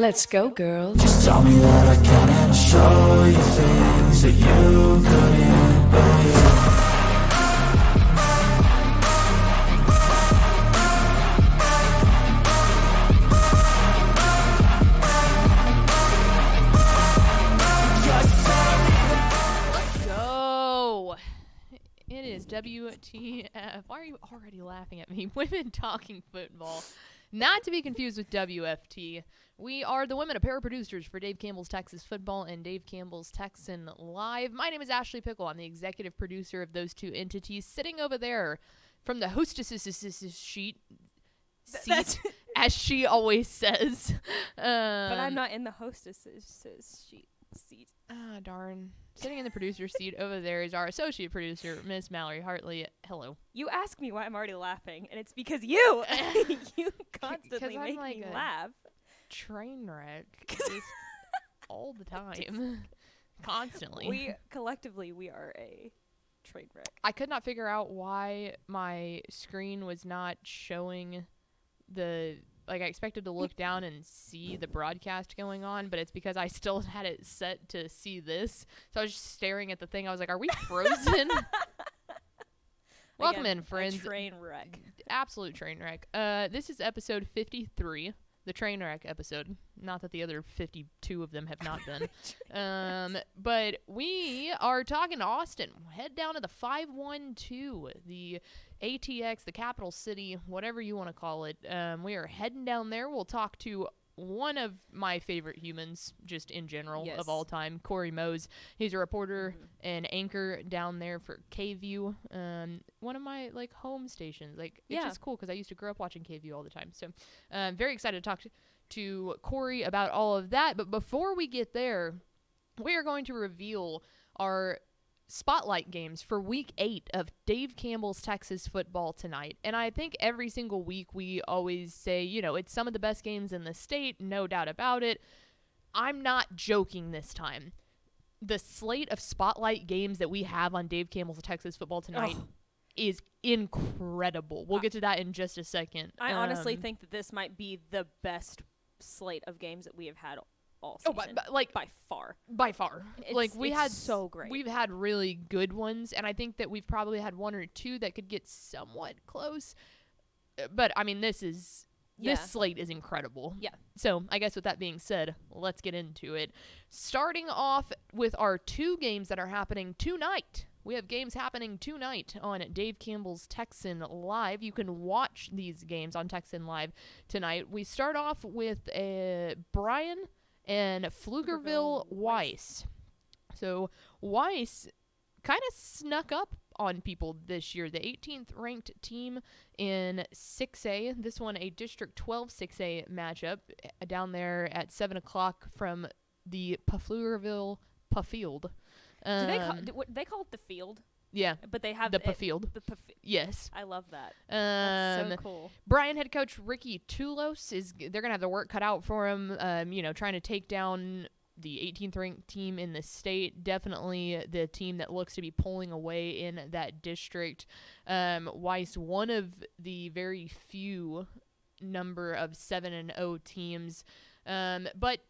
Let's go, girls. Just tell me that I can and show you things that you couldn't believe. Go. It is WTF. Why are you already laughing at me? Women talking football. Not to be confused with WFT. We are the women apparel producers for Dave Campbell's Texas Football and Dave Campbell's Texan Live. My name is Ashley Pickle. I'm the executive producer of those two entities. Sitting over there from the hostesses sheet, seat, as she always says. But I'm Um, not in the hostess's sheet seat. Ah, darn. Sitting in the producer seat over there is our associate producer, Miss Mallory Hartley. Hello. You ask me why I'm already laughing, and it's because you you constantly I'm make like me a- laugh. Train wreck. Just all the time. Constantly. We collectively we are a train wreck. I could not figure out why my screen was not showing the like I expected to look down and see the broadcast going on, but it's because I still had it set to see this. So I was just staring at the thing. I was like, "Are we frozen?" Welcome in, friends. Train wreck. absolute train wreck. Uh, this is episode 53, the train wreck episode. Not that the other 52 of them have not been. um, but we are talking to Austin. Head down to the 512, the ATX, the capital city, whatever you want to call it. Um, we are heading down there. We'll talk to one of my favorite humans, just in general, Yes. of all time, Cory Mose. He's a reporter Mm-hmm. and anchor down there for KVUE, um, one of my like home stations. Like it's Yeah. just cool because I used to grow up watching KVUE all the time. So I'm very excited to talk to, to Cory about all of that. But before we get there, we are going to reveal our spotlight games for week eight of Dave Campbell's Texas football tonight. And I think every single week we always say, you know, it's some of the best games in the state, no doubt about it. I'm not joking this time. The slate of spotlight games that we have on Dave Campbell's Texas football tonight is incredible. We'll get to that in just a second. I honestly Um, think that this might be the best slate of games that we have had all Oh, but, but like by far. by far. like we it's had so great. We've had really good ones, and I think that we've probably had one or two that could get somewhat close. Uh, But I mean, this is Yeah. this slate is incredible. Yeah. So I guess with that being said, let's get into it. Starting off with our two games that are happening tonight. We have games happening tonight on Dave Campbell's Texan Live. You can watch these games on Texan Live tonight. We start off with uh, Brian and Pflugerville Weiss. So Weiss kind of snuck up on people this year. The 18th ranked team in 6A. This one a District 12 6A matchup uh, down there at 7 o'clock from the Pflugerville Puffield. Do they call Um, do, what, they call it the field, yeah, but they have the it- Puffield. The Yes. I love that. Um, That's so cool. Bryan head coach Ricky Tulos is they're gonna have their work cut out for him. Um, you know, trying to take down the 18th ranked team in the state. Definitely the team that looks to be pulling away in that district. Um, Weiss, one of the very few number of seven and O teams. Um, but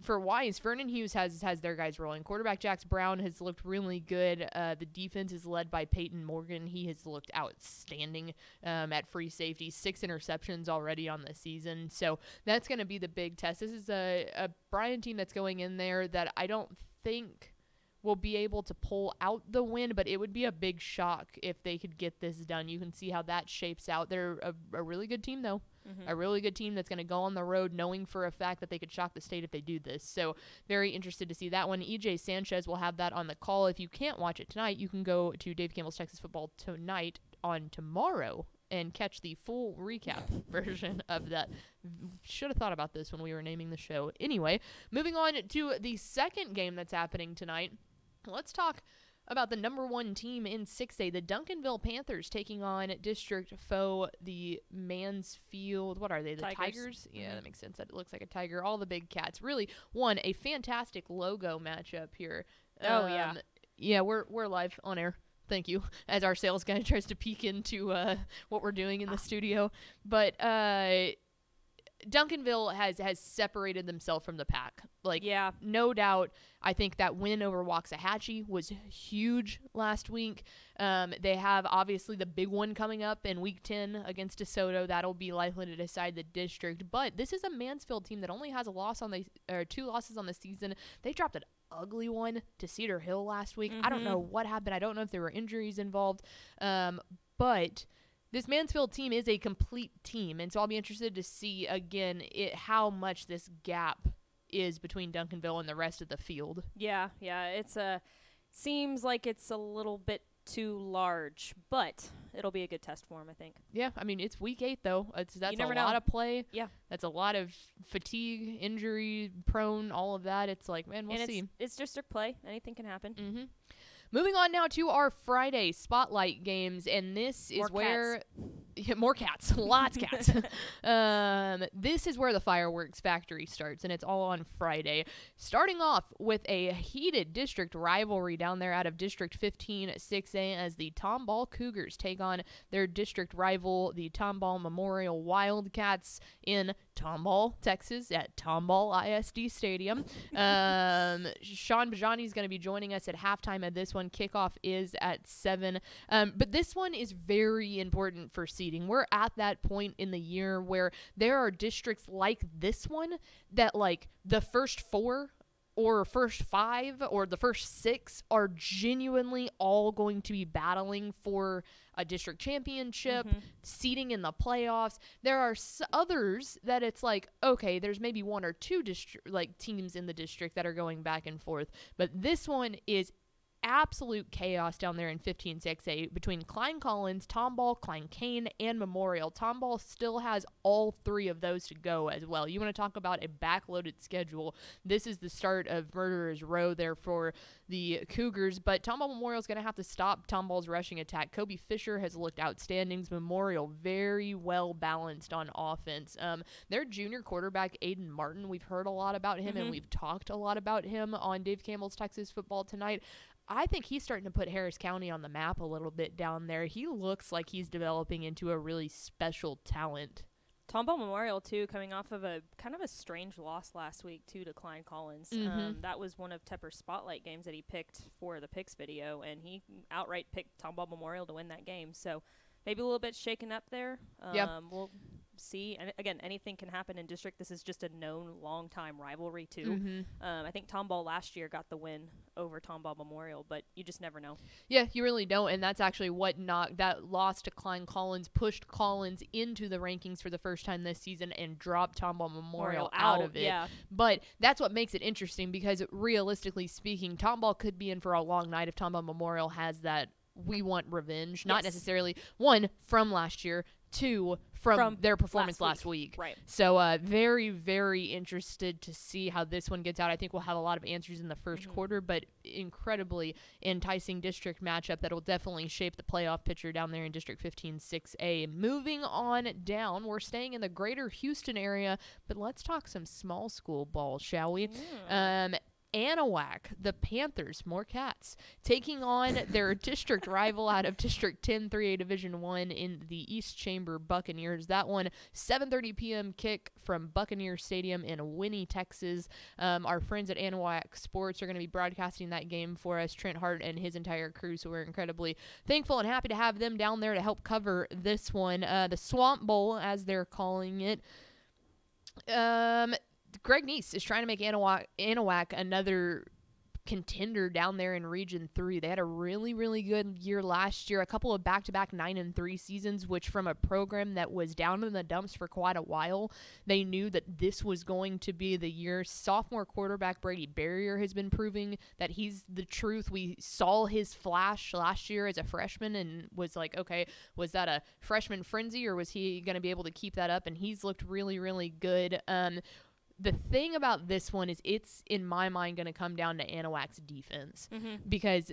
for Weiss, Vernon Hughes has has their guys rolling. Quarterback Jax Brown has looked really good. Uh, the defense is led by Peyton Morgan. He has looked outstanding um, at free safety. Six interceptions already on the season. So that's going to be the big test. This is a, a Bryan team that's going in there that I don't think will be able to pull out the win, but it would be a big shock if they could get this done. You can see how that shapes out. They're a, a really good team, though. A really good team that's going to go on the road knowing for a fact that they could shock the state if they do this. So, very interested to see that one. EJ Sanchez will have that on the call. If you can't watch it tonight, you can go to Dave Campbell's Texas Football tonight on tomorrow and catch the full recap version of that. Should have thought about this when we were naming the show. Anyway, moving on to the second game that's happening tonight. Let's talk about the number one team in 6A, the Duncanville Panthers taking on district foe, the Mansfield. What are they? The Tigers. Tigers? Yeah, Mhm. that makes sense. That looks like a tiger. All the big cats. Really, one a fantastic logo matchup here. Oh, yeah. Um, yeah. We're we're live on air. Thank you. As our sales guy tries to peek into uh, what we're doing in the studio, but uh, Duncanville has has separated themselves from the pack. Like yeah. no doubt, I think that win over Waxahachie was huge last week. Um, they have obviously the big one coming up in week 10 against DeSoto. That'll be likely to decide the district. But this is a Mansfield team that only has a loss on the or two losses on the season. They dropped an ugly one to Cedar Hill last week. I don't know what happened. I don't know if there were injuries involved. Um, but this Mansfield team is a complete team, and so I'll be interested to see again it, how much this gap is between Duncanville and the rest of the field. Yeah, yeah. It's a seems like it's a little bit too large, but it'll be a good test for him, I think. Yeah, I mean it's week eight though. It's that's a never lot know. of play. Yeah. that's a lot of fatigue, injury prone, all of that. It's like man, we'll and see. it's it's district play. Anything can happen. Mm-hmm. Moving on now to our Friday spotlight games, and this is More where more cats, lots of cats. um, this is where the fireworks factory starts, and it's all on Friday. Starting off with a heated district rivalry down there out of District 15 6A as the Tomball Cougars take on their district rival, the Tomball Memorial Wildcats in Tomball, Texas, at Tomball ISD Stadium. Um, Sean Bajani is going to be joining us at halftime of this one. Kickoff is at 7. Um, but this one is very important for We're at that point in the year where there are districts like this one that, like, the first four or first five or the first six are genuinely all going to be battling for a district championship, mm-hmm. seating in the playoffs. There are s- others that it's like, okay, there's maybe one or two district like teams in the district that are going back and forth, but this one is absolute chaos down there in 15-6A between Klein Collins, Tomball, Klein Cain, and Memorial. Tomball still has all three of those to go as well. You want to talk about a backloaded schedule. This is the start of Murderer's Row there for the Cougars, but Tomball Memorial is going to have to stop Tomball's rushing attack. Kobe Fisher has looked outstanding. Memorial very well balanced on offense. Um, their junior quarterback Aiden Martin, we've heard a lot about him and we've talked a lot about him on Dave Campbell's Texas Football Tonight. I think he's starting to put Harris County on the map a little bit down there. He looks like he's developing into a really special talent. Tomball Memorial too, coming off of a kind of a strange loss last week too to Klein Collins. Mhm. Um, that was one of Tepper's spotlight games that he picked for the picks video, and he outright picked Tomball Memorial to win that game. So maybe a little bit shaken up there. Um, Yeah. We'll see. And again, anything can happen in district. This is just a known long time rivalry too. Mm-hmm. Um, I think Tomball last year got the win over Tomball Memorial, but you just never know. Yeah, you really don't, and that's actually what knocked that loss to Klein Collins pushed Collins into the rankings for the first time this season and dropped Tomball Memorial out of it. Yeah. But that's what makes it interesting because realistically speaking, Tomball could be in for a long night if Tomball Memorial has that we want revenge, not Yes. necessarily one from last year, two from, From their performance last last week. Right. So uh, very, very interested to see how this one gets out. I think we'll have a lot of answers in the 1st quarter, but incredibly enticing district matchup that will definitely shape the playoff picture down there in District 15 6A. Moving on down, we're staying in the greater Houston area, but let's talk some small school ball, shall we? Um, Anahuac, the Panthers, more cats, taking on their district rival out of District 10 3A Division 1 in the East Chamber Buccaneers. That one, 7:30 p.m. kick from Buccaneer Stadium in Winnie, Texas. Um, our friends at Anahuac Sports are going to be broadcasting that game for us, Trent Hart and his entire crew. So we're incredibly thankful and happy to have them down there to help cover this one, uh, the Swamp Bowl, as they're calling it. Um, Greg Neese is trying to make Anahuac, Anahuac another contender down there in Region 3. They had a really, really good year last year, a couple of back to back 9 and 3 seasons, which from a program that was down in the dumps for quite a while, they knew that this was going to be the year. Sophomore quarterback Brady Barrier has been proving that he's the truth. We saw his flash last year as a freshman and was like, okay, was that a freshman frenzy or was he going to be able to keep that up? And he's looked really, really good. Um, the thing about this one is it's in my mind going to come down to Anahuac's defense Mm-hmm. because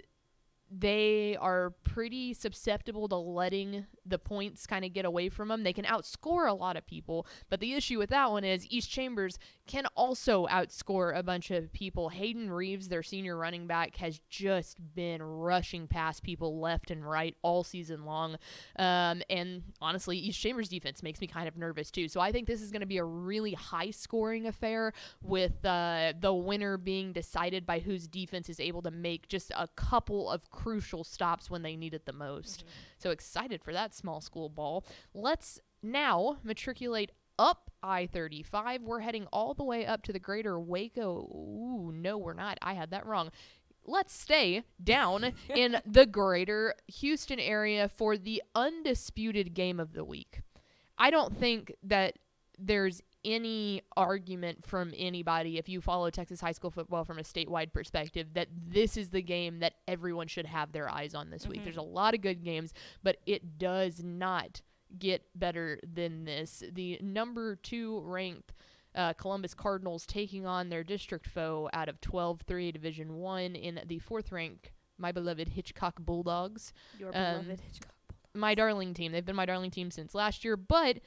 they are pretty susceptible to letting the points kind of get away from them. They can outscore a lot of people, but the issue with that one is East Chambers can also outscore a bunch of people. Hayden Reeves, their senior running back, has just been rushing past people left and right all season long. Um, and honestly, East Chambers defense makes me kind of nervous too. So I think this is going to be a really high scoring affair with uh, the winner being decided by whose defense is able to make just a couple of crucial stops when they need it the most. Mm-hmm. So excited for that small school ball. Let's now matriculate up I 35. We're heading all the way up to the greater Waco. Ooh, no, we're not. I had that wrong. Let's stay down in the greater Houston area for the undisputed game of the week. I don't think that there's any argument from anybody if you follow Texas high school football from a statewide perspective that this is the game that everyone should have their eyes on this week. Mhm. There's a lot of good games, but it does not get better than this. The number 2 ranked uh, Columbus Cardinals taking on their district foe out of 12-3 Division 1 in the fourth rank my beloved Hitchcock Bulldogs Your Um, beloved Hitchcock. my darling team. They've been my darling team since last year, but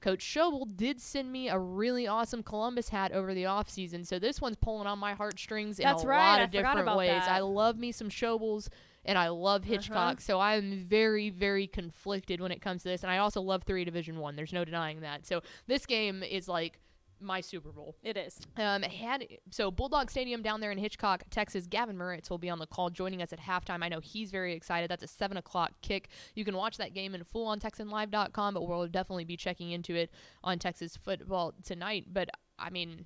Coach Schobel did send me a really awesome Columbus hat over the offseason. So this one's pulling on my heartstrings in That's a right, lot I of forgot different ways. that. I love me some Schobels and I love Uh-huh. Hitchcock. So I'm very, very conflicted when it comes to this. And I also love three Division One. There's no denying that. So this game is like my Super Bowl. It is. Um, had so Bulldog Stadium down there in Hitchcock, Texas. Gavin Moritz will be on the call, joining us at halftime. I know he's very excited. That's a seven o'clock kick. You can watch that game in full on TexanLive.com, but we'll definitely be checking into it on Texas football tonight. But I mean,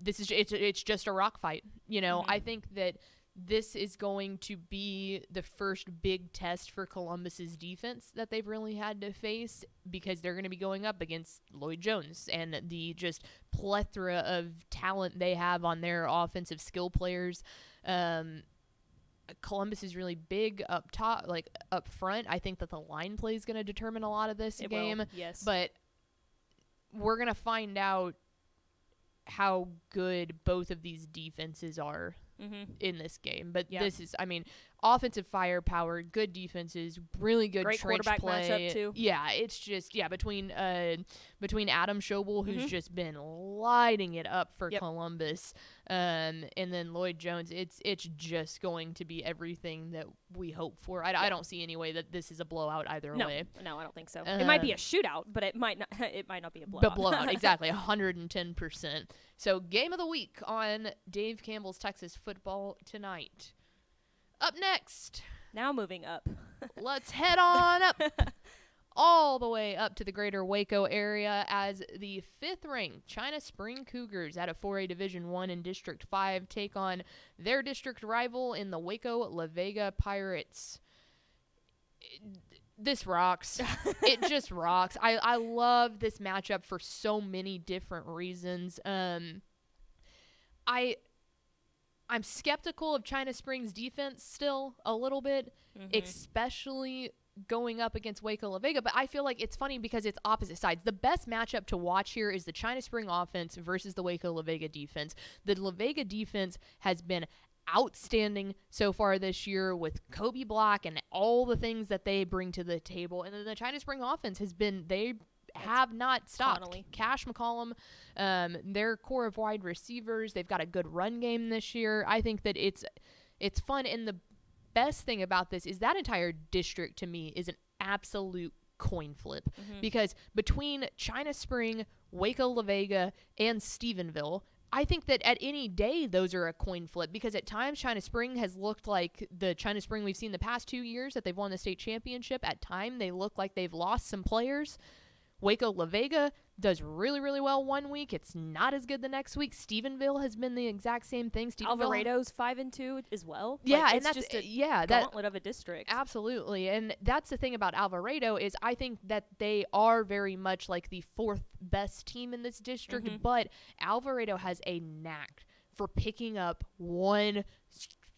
this is it's it's just a rock fight. You know, Mhm. I think that this is going to be the first big test for Columbus's defense that they've really had to face because they're going to be going up against Lloyd Jones and the just plethora of talent they have on their offensive skill players. Um, Columbus is really big up top, like up front. I think that the line play is going to determine a lot of this It game. will. Yes. But we're going to find out how good both of these defenses are mm-hmm. in this game. But Yeah. this is, I mean, offensive firepower, good defenses, really good Great trench quarterback play. Yeah, it's just yeah between uh between Adam Schobel, who's Mhm. just been lighting it up for Yep. Columbus, um, and then Lloyd Jones. It's it's just going to be everything that we hope for. I, I don't see any way that this is a blowout either no, way. no, I don't think so. it might be Uh, a shootout, but it might not. It might not be a blowout. But blowout, exactly, 110%. So, game of the week on Dave Campbell's Texas football tonight. Up next, Now moving up. let's head on up all the way up to the greater Waco area as the fifth ranked China Spring Cougars out of 4A Division 1 in District 5 take on their district rival in the Waco La Vega Pirates. This rocks. it just rocks. I, I love this matchup for so many different reasons. Um, I I'm skeptical of China Springs defense still a little bit, Mhm. especially going up against Waco La Vega. But I feel like it's funny because it's opposite sides. The best matchup to watch here is the China Spring offense versus the Waco La Vega defense. The La Vega defense has been outstanding so far this year with Kobe Black and all the things that they bring to the table. And then the China Spring offense has been they have not stopped. Connolly. Cash McCollum, um, their core of wide receivers, they've got a good run game this year. I think that it's it's fun and the best thing about this is that entire district to me is an absolute coin flip Mhm. because between China Spring, Waco La Vega, and Stephenville, I think that at any day those are a coin flip because at times China Spring has looked like the China Spring we've seen the past two years that they've won the state championship. At time they look like they've lost some players. Waco La Vega does really, really well one week. It's not as good the next week. Stephenville has been the exact same thing. Stephenville, Alvarado's five and two as well. yeah, Like, and it's that's just a yeah, that gauntlet of a district. Absolutely. And that's the thing about Alvarado is I think that they are very much like the fourth best team in this district, Mhm. but Alvarado has a knack for picking up one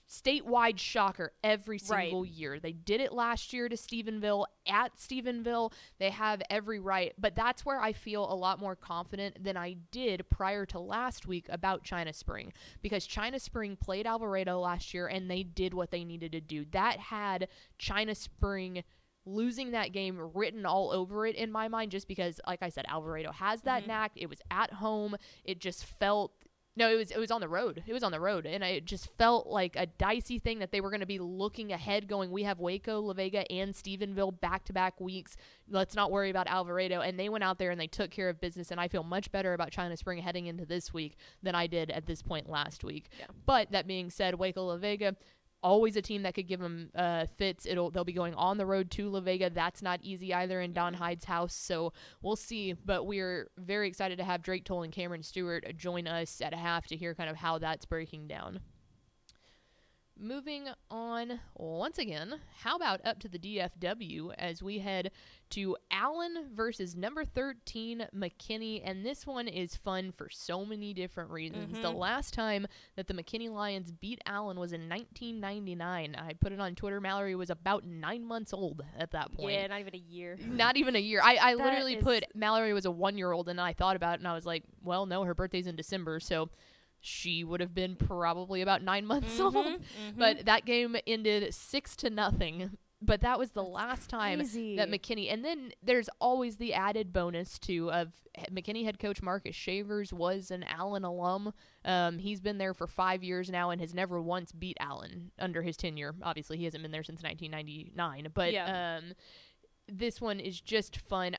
statewide shocker every Right. single year. They did it last year to Stephenville at Stephenville. They have every right, but that's where I feel a lot more confident than I did prior to last week about China Spring because China Spring played Alvarado last year and they did what they needed to do. That had China Spring losing that game written all over it in my mind just because like I said Alvarado has that Mhm. knack. It was at home. It just felt no, it was it was on the road. It was on the road, and it just felt like a dicey thing that they were going to be looking ahead, going, "We have Waco, La Vega, and Stephenville back to back weeks. Let's not worry about Alvarado." And they went out there and they took care of business, and I feel much better about China Spring heading into this week than I did at this point last week. Yeah. But that being said, Waco, La Vega. Always a team that could give them uh, fits. It'll they'll be going on the road to La Vega. That's not easy either in Don Hyde's house. So we'll see. But we're very excited to have Drake Toll and Cameron Stewart join us at a half to hear kind of how that's breaking down. Moving on once again, how about up to the DFW as we head to Allen versus number 13 McKinney? And this one is fun for so many different reasons. The Mhm. last time that the McKinney Lions beat Allen was in 1999. I put it on Twitter. Mallory was about nine months old at that point Yeah, not even a year. not even a year. I, I literally put Mallory was a one year old, and I thought about it, and I was like, well, no, her birthday's in December, so she would have been probably about nine months old. Mhm, But that game ended six to nothing. But that was the last time crazy. that McKinney. And then there's always the added bonus too of McKinney head coach Marcus Shavers was an Allen alum. Um, he's been there for five years now and has never once beat Allen under his tenure. Obviously, he hasn't been there since 1999. But Yeah. um, this one is just fun.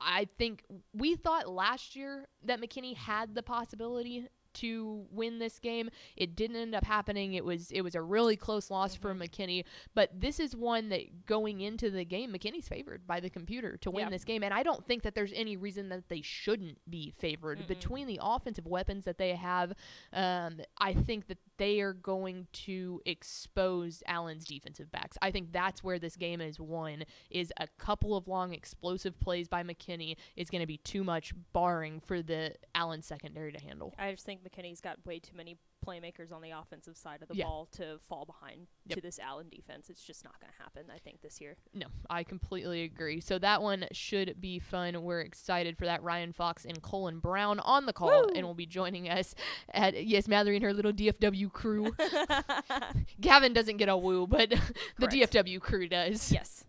I think we thought last year that McKinney had the possibility to win this game. It didn't end up happening. It was it was a really close loss for Mm-hmm. McKinney, but this is one that going into the game, McKinney's favored by the computer to win Yeah. this game, and I don't think that there's any reason that they shouldn't be favored. Mm-mm. Between the offensive weapons that they have, um, I think that they are going to expose Allen's defensive backs. I think that's where this game is won. Is a couple of long explosive plays by McKinney is going to be too much, barring for the Allen secondary to handle. I just think McKinney's got way too many playmakers on the offensive side of the Yeah. ball to fall behind Yep. to this Allen defense. It's just not going to happen, I think, this year. No, I completely agree. So that one should be fun. We're excited for that. Ryan Fox and Colin Brown on the call Woo! and will be joining us at yes, Mallory and her little DFW crew. Gavin doesn't get a woo, but the DFW crew does. yes.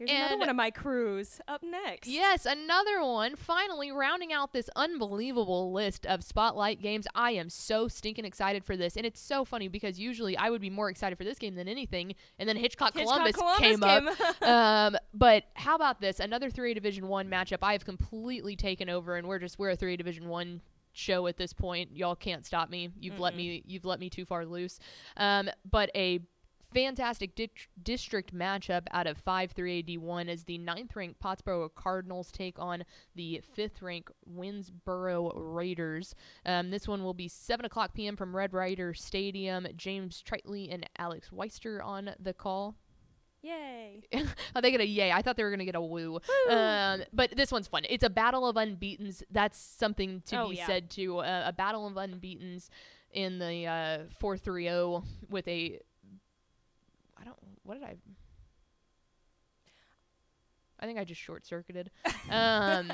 Here's another one of my crews up next. Yes, another one. Finally, rounding out this unbelievable list of spotlight games. I am so stinking excited for this, and it's so funny because usually I would be more excited for this game than anything, and then Hitchcock, Hitchcock Columbus, came up. up. um, but how about this? Another 3A Division One matchup. I have completely taken over, and we're just we're a 3A Division One show at this point. Y'all can't stop me. You've let Mm-mm. me you've let me too far loose. Um, but a fantastic di- district matchup out of 5-3 AD1 as the ninth ranked Pottsboro Cardinals take on the fifth ranked Winnsboro Raiders. Um, this one will be 7 o'clock p.m. from Red Raider Stadium. James Tritley and Alex Weister on the call. Yay. Are they get a yay? I thought they were gonna get a woo. Um, but this one's fun. It's a battle of unbeaten's. That's something to Oh, be yeah. said to uh, a battle of unbeaten's in the uh, four three zero with a. Don't. What did I? I think I just short circuited. um.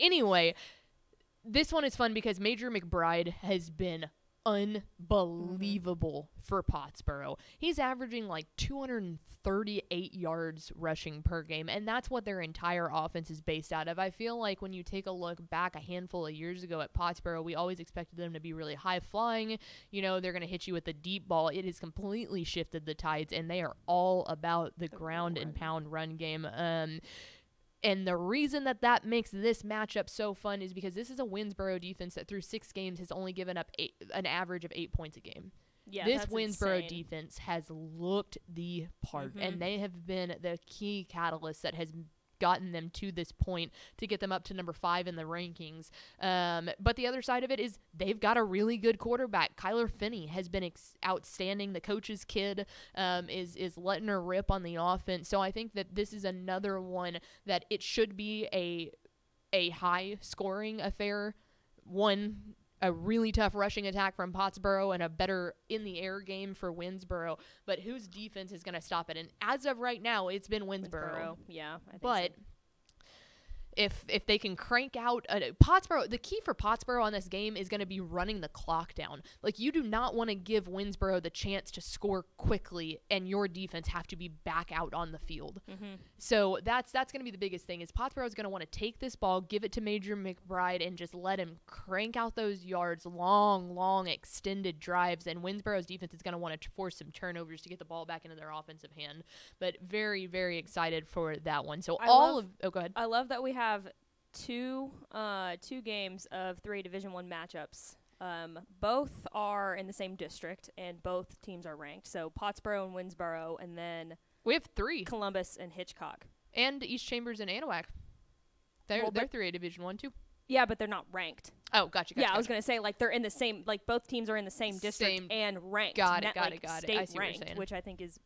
Anyway, this one is fun because Major McBride has been unbelievable for Pottsboro. He's averaging like 238 yards rushing per game, and that's what their entire offense is based out of. I feel like when you take a look back a handful of years ago at Pottsboro, we always expected them to be really high flying. You know, they're going to hit you with the deep ball. It has completely shifted the tides, and they are all about the, ground and pound run game. Um, and the reason that that makes this matchup so fun is because this is a Winnsboro defense that through six games has only given up eight, an average of eight points a game. Yeah, this Winnsboro insane. defense has looked the part, Mhm. and they have been the key catalyst that has gotten them to this point to get them up to number five in the rankings. Um, but the other side of it is they've got a really good quarterback. Kyler Finney has been ex- outstanding. The coach's kid um, is is letting her rip on the offense. So I think that this is another one that it should be a a high scoring affair. One a really tough rushing attack from Pottsboro and a better in the air game for Winnsboro. But whose defense is going to stop it? And as of right now, it's been Winnsboro. Winnsboro. Yeah. I think But so. If if they can crank out a, Pottsboro, the key for Pottsboro on this game is going to be running the clock down. Like you do not want to give Winnsboro the chance to score quickly, and your defense have to be back out on the field. Mm-hmm. So that's that's going to be the biggest thing. Is Pottsboro is going to want to take this ball, give it to Major McBride, and just let him crank out those yards, long, long, extended drives. And Winnsboro's defense is going to want to force some turnovers to get the ball back into their offensive hand. But very, very excited for that one. So I all love- of oh, go ahead. I love that we have two uh, two games of three Division One matchups. Um, both are in the same district, and both teams are ranked. So Pottsboro and Winnsboro, and then We have three, Columbus and Hitchcock. and East Chambers and Anahuac. They're Well, they're three A Division One too. Yeah, but they're not ranked. Oh, gotcha. gotcha yeah, I was gonna say like they're in the same like both teams are in the same district Same- and ranked. Got it, got like, it, got it. I see what you're saying. which I think is,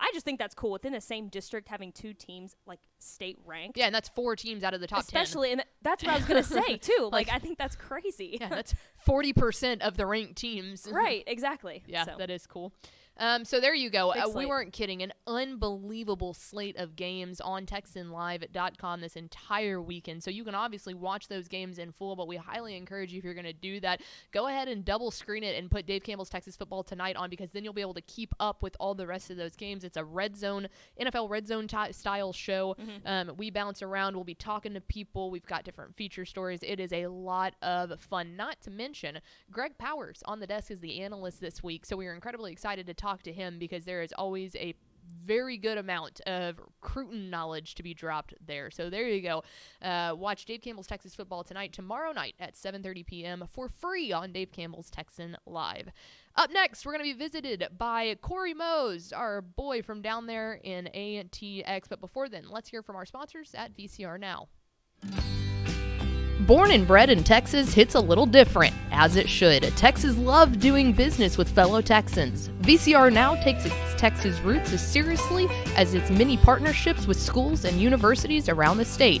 I just think that's cool within the same district having two teams like state ranked. Yeah, and that's four teams out of the top ten. especially and that's what I was gonna say too. Like, Like- I think that's crazy. Yeah, that's forty percent of the ranked teams. right, exactly. Yeah, So, that is cool. Um, so there you go. Uh, we weren't kidding. An unbelievable slate of games on TexanLive.com this entire weekend. So you can obviously watch those games in full, but we highly encourage you if you're going to do that, go ahead and double screen it and put Dave Campbell's Texas Football Tonight on because then you'll be able to keep up with all the rest of those games. It's a red zone, NFL red zone ti style show. Um, we bounce around. We'll be talking to people. We've got different feature stories. It is a lot of fun. Not to mention, Greg Powers on the desk is the analyst this week. So we are incredibly excited to talk to him because there is always a very good amount of Cruton knowledge to be dropped there. So there you go. Uh, watch Dave Campbell's Texas Football tonight, tomorrow night at 7:30 p.m. for free on Dave Campbell's Texan Live. Up next, we're going to be visited by Cory Mose, our boy from down there in ATX. But before then, let's hear from our sponsors at VCR Now. Born and bred in Texas hits a little different, as it should. Texas love doing business with fellow Texans. VCR now takes its Texas roots as seriously as its many partnerships with schools and universities around the state.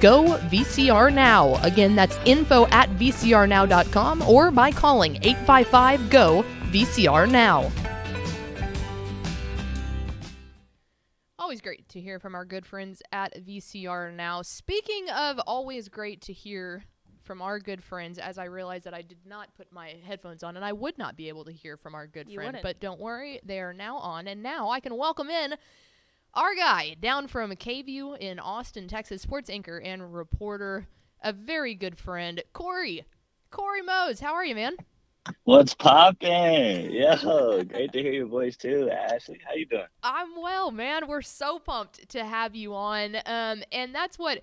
GO VCR Now. Again, that's info at vcrnow.com or by calling 855 GO VCR Now. Always great to hear from our good friends at VCR Now. Speaking of always great to hear from our good friends, as I realized that I did not put my headphones on and I would not be able to hear from our good You friend. wouldn't. But don't worry, they are now on. And now I can welcome in our guy down from KVUE in Austin, Texas, sports anchor and reporter, a very good friend, Cory. Cory Mose, how are you, man? What's poppin'? Yo, great to hear your voice too, Ashley. How you doing? I'm well, man. We're so pumped to have you on. Um, and that's what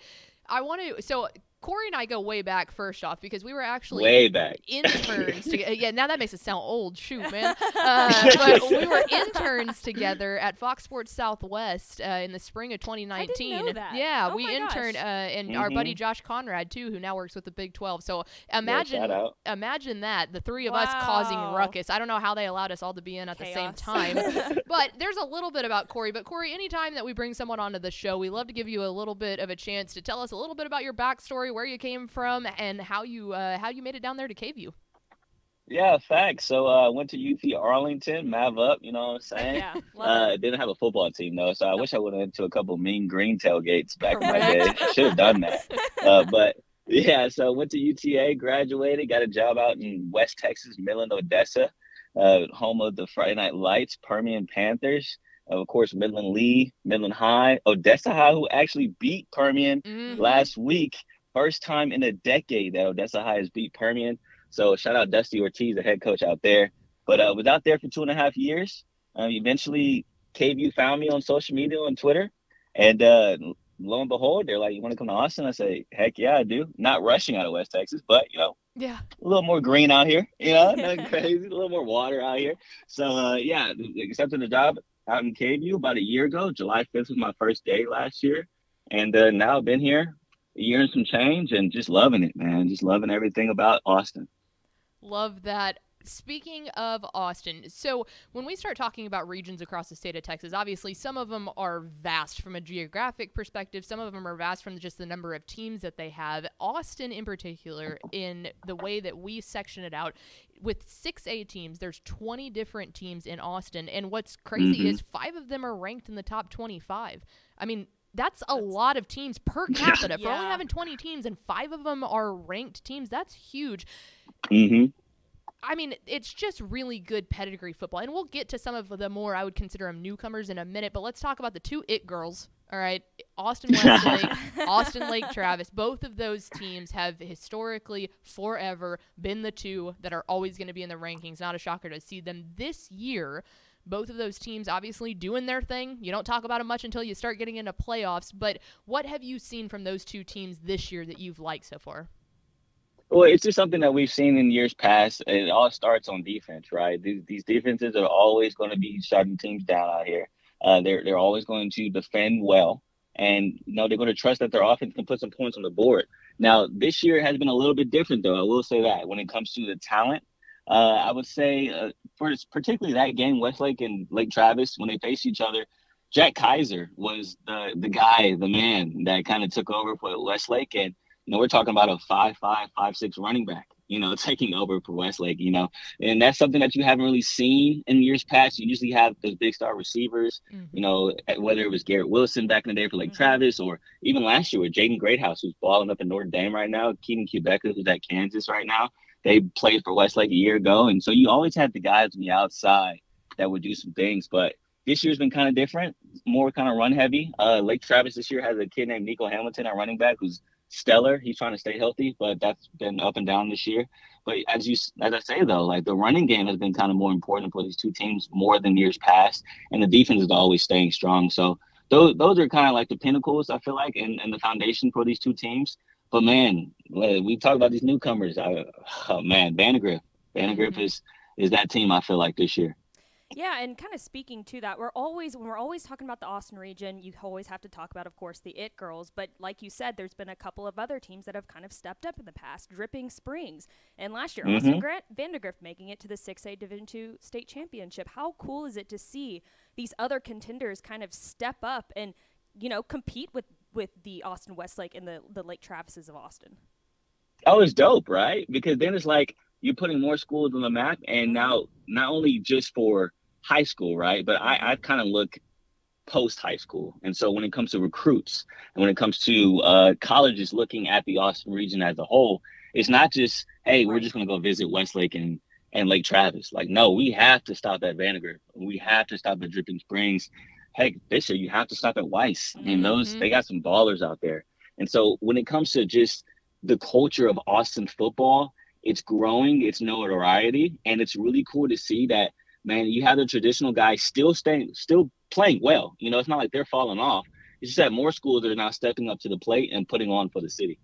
I want to. So Cory and I go way back. First off, because we were actually Way back. interns together. Yeah, now that makes it sound old. Shoot, man. Uh, but we were interns together at Fox Sports Southwest uh, in the spring of 2019. that. Yeah, Oh we interned, uh, and our buddy Mhm. Josh Conrad too, who now works with the Big 12. So Yeah, imagine, shout out. imagine that the three of us causing ruckus. I don't know how they allowed us all to be in at the same time. but there's a little bit about Cory. But Cory, anytime that we bring someone onto the show, we love to give you a little bit of a chance to tell us a little bit about your backstory, where you came from, and how you uh, how you made it down there to KVUE. Yeah, facts. So uh went to UT Arlington, Mav up, you know what I'm saying? yeah, Uh it. didn't have a football team though, so I wish I would have went to a couple mean green tailgates back in my Correct. day. Should have done that. Uh but yeah, so I went to UTA, graduated, got a job out in West Texas, Midland, Odessa, uh, home of the Friday Night Lights, Permian Panthers. Of course, Midland Lee, Midland High, Odessa High, who actually beat Permian Mhm. last week first time in a decade that Odessa High has beat Permian. So shout out Dusty Ortiz, the head coach out there. But uh, was out there for two and a half years. Um, eventually, KVUE found me on social media on Twitter, and uh, lo and behold, they're like, "You want to come to Austin?" I say, "Heck yeah, I do." Not rushing out of West Texas, but you know, Yeah. a little more green out here. You know, nothing crazy. A little more water out here. So uh, yeah, accepted the job out in KVUE about a year ago. July fifth was my first day last year, and uh, now I've been here a year and some change, and just loving it, man. Just loving everything about Austin. Love that. Speaking of Austin, so when we start talking about regions across the state of Texas, obviously some of them are vast from a geographic perspective, some of them are vast from just the number of teams that they have. Austin, in particular, in the way that we section it out, with 6A teams, there's 20 different teams in Austin, and what's crazy Mhm. is five of them are ranked in the top 25. I mean, that's a lot of teams per capita. For only having 20 teams and five of them are ranked teams, that's huge. Mm-hmm. I mean, it's just really good pedigree football. And we'll get to some of the more I would consider them newcomers in a minute, but let's talk about the two it girls. All right. Austin Westlake, Austin Lake Travis. Both of those teams have historically forever been the two that are always going to be in the rankings. Not a shocker to see them this year. Both of those teams obviously doing their thing. You don't talk about them much until you start getting into playoffs, but what have you seen from those two teams this year that you've liked so far? Well, it's just something that we've seen in years past. It all starts on defense, right? These, defenses are always going to be shutting teams down out here. Uh, they're they're always going to defend well, and you know they're going to trust that their offense can put some points on the board. Now, this year has been a little bit different, though. I will say that when it comes to the talent, uh, I would say uh, for particularly that game, Westlake and Lake Travis, when they faced each other, Jack Kaiser was the the guy, the man that kind of took over for Westlake, and you know we're talking about a five five five six running back, you know, taking over for Westlake, you know, and that's something that you haven't really seen in years past. You usually have those big star receivers, you know, whether it was Garrett Wilson back in the day for Lake Mhm. Travis, or even last year with Jaden Greathouse, who's balling up in Notre Dame right now, Keaton Kubecka, who's at Kansas right now. They played for Westlake a year ago, and so you always had the guys on the outside that would do some things, but this year's been kind of different, more kind of run heavy. Uh, Lake Travis this year has a kid named Nico Hamilton at running back who's stellar. He's trying to stay healthy, but that's been up and down this year. But as you as I say though, like the running game has been kind of more important for these two teams more than years past, and the defense is always staying strong. So those those are kind of like the pinnacles I feel like, and, and the foundation for these two teams. But man, we talk about these newcomers. I, oh man, Vandergrift, Vandergrift Mhm. is is that team I feel like this year. Yeah, and kind of speaking to that, we're always when we're always talking about the Austin region, you always have to talk about, of course, the It Girls. But like you said, there's been a couple of other teams that have kind of stepped up in the past. Dripping Springs, and last year, Austin Mhm. Grant Vandergrift making it to the 6A Division Two state championship. How cool is it to see these other contenders kind of step up and you know compete with with the Austin Westlake and the the Lake Travises of Austin? Oh, it's dope, right? Because then it's like you're putting more schools on the map, and now not only just for high school, right? But I, I kind of look post high school, and so when it comes to recruits and when it comes to uh, colleges looking at the Austin region as a whole, it's not just hey, we're just gonna go visit Westlake and and Lake Travis. Like, no, we have to stop at Vandergrift. We have to stop at Dripping Springs. Heck, this year you have to stop at Weiss. And those mm-hmm. they got some ballers out there. And so when it comes to just the culture of Austin football, it's growing, it's notoriety, and it's really cool to see that man, you have the traditional guys still staying still playing well. You know, it's not like they're falling off. It's just that more schools are now stepping up to the plate and putting on for the city.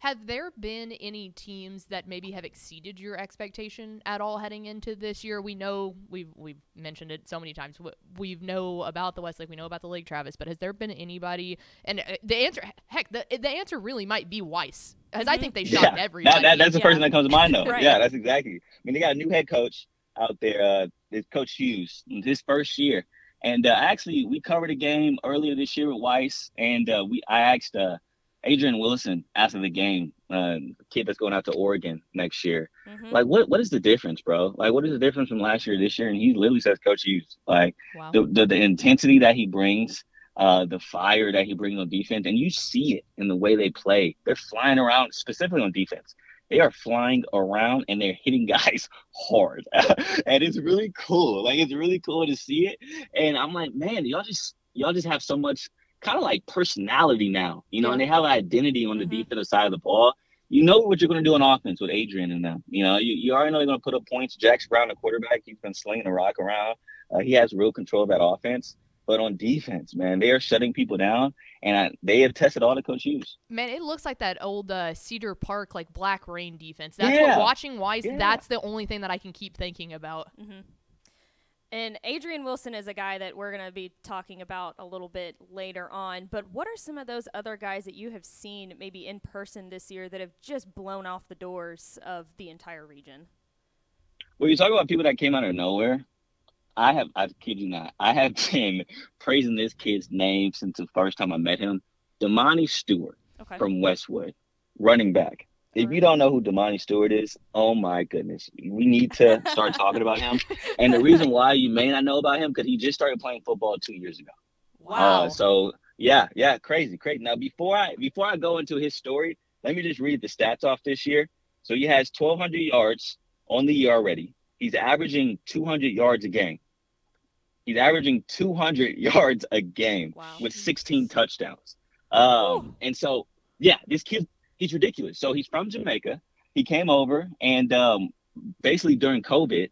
Have there been any teams that maybe have exceeded your expectation at all heading into this year? We know we've we've mentioned it so many times. w- We know about the Westlake, we know about the Lake Travis, but has there been anybody? And uh, the answer, heck, the the answer really might be Weiss, because I Mhm. think they shocked Yeah, everybody. That, that, that's the Yeah. person that comes to mind, though. Right. Yeah, that's exactly. I mean, they got a new head coach out there. Uh, it's Coach Hughes, his first year, and uh, actually, we covered a game earlier this year with Weiss, and uh, we I asked uh, Adrian Wilson after the game, uh, kid that's going out to Oregon next year, Mhm. like, what what is the difference, bro? Like, what is the difference from last year to this year? And he literally says, Coach Hughes, like wow. the, the the intensity that he brings, uh, the fire that he brings on defense, and you see it in the way they play. They're flying around, specifically on defense. They are flying around and they're hitting guys hard, and it's really cool. Like it's really cool to see it. And I'm like, man, y'all just y'all just have so much kind of like personality now, you know, and they have an identity on the Mhm. defensive side of the ball. You know what you're going to do on offense with Adrian and them. You know, you, you already know they're going to put up points. Jax Brown, the quarterback, he's been slinging the rock around. Uh, he has real control of that offense. But on defense, man, they are shutting people down, and I, they have tested all the Coach Hughes. Man, it looks like that old uh, Cedar Park like Black Rain defense. That's Yeah. what watching Weiss. Yeah. That's the only thing that I can keep thinking about. hmm And Adrian Wilson is a guy that we're going to be talking about a little bit later on. But what are some of those other guys that you have seen maybe in person this year that have just blown off the doors of the entire region? Well, you talk about people that came out of nowhere. I have, I kid you not, I have been praising this kid's name since the first time I met him. Damani Stewart Okay. from Westwood, running back. If you don't know who Damani Stewart is, oh my goodness, we need to start talking about him. And the reason why you may not know about him because he just started playing football two years ago. Wow. Uh, so yeah, yeah, crazy, crazy. Now before I before I go into his story, let me just read the stats off this year. So he has 1,200 yards on the year already. He's averaging 200 yards a game. He's averaging 200 yards a game Wow. with 16 touchdowns. Um, and so yeah, this kid he's ridiculous. So he's from Jamaica. He came over and um, basically during COVID,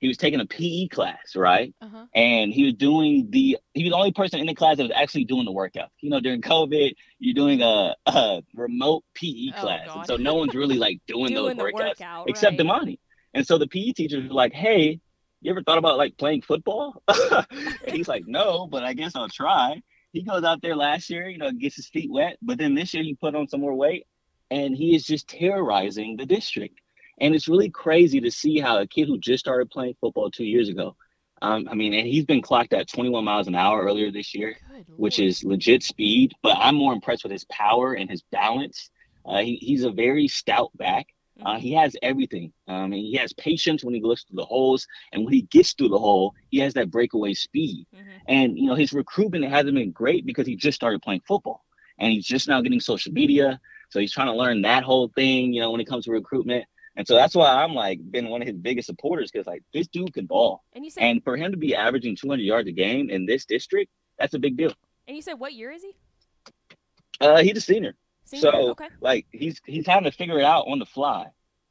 he was taking a PE class, right? Uh-huh. and he was doing the he was the only person in the class that was actually doing the workout. You know, during COVID, you're doing a, a remote PE Oh, class, God. and so no one's really like doing, Doing those the workouts workout, except right. Damani. And so the PE teachers were like, "Hey, you ever thought about like playing football?" and he's like, "No, but I guess I'll try." He goes out there last year, you know, gets his feet wet, but then this year he put on some more weight, and he is just terrorizing the district. And it's really crazy to see how a kid who just started playing football two years ago, um, I mean, and he's been clocked at 21 miles an hour earlier this year, Good which lord. is legit speed. But I'm more impressed with his power and his balance. Uh, he, he's a very stout back. Uh, he has everything. Um, and he has patience when he looks through the holes, and when he gets through the hole, he has that breakaway speed. Mhm. And you know, his recruitment hasn't been great because he just started playing football, and he's just now getting social media. So he's trying to learn that whole thing, you know, when it comes to recruitment. And so that's why I'm like been one of his biggest supporters because like this dude can ball, And you said and for him to be averaging 200 yards a game in this district, that's a big deal. and you said what year is he? Uh, he's a senior, Senior? so okay. like he's he's having to figure it out on the fly.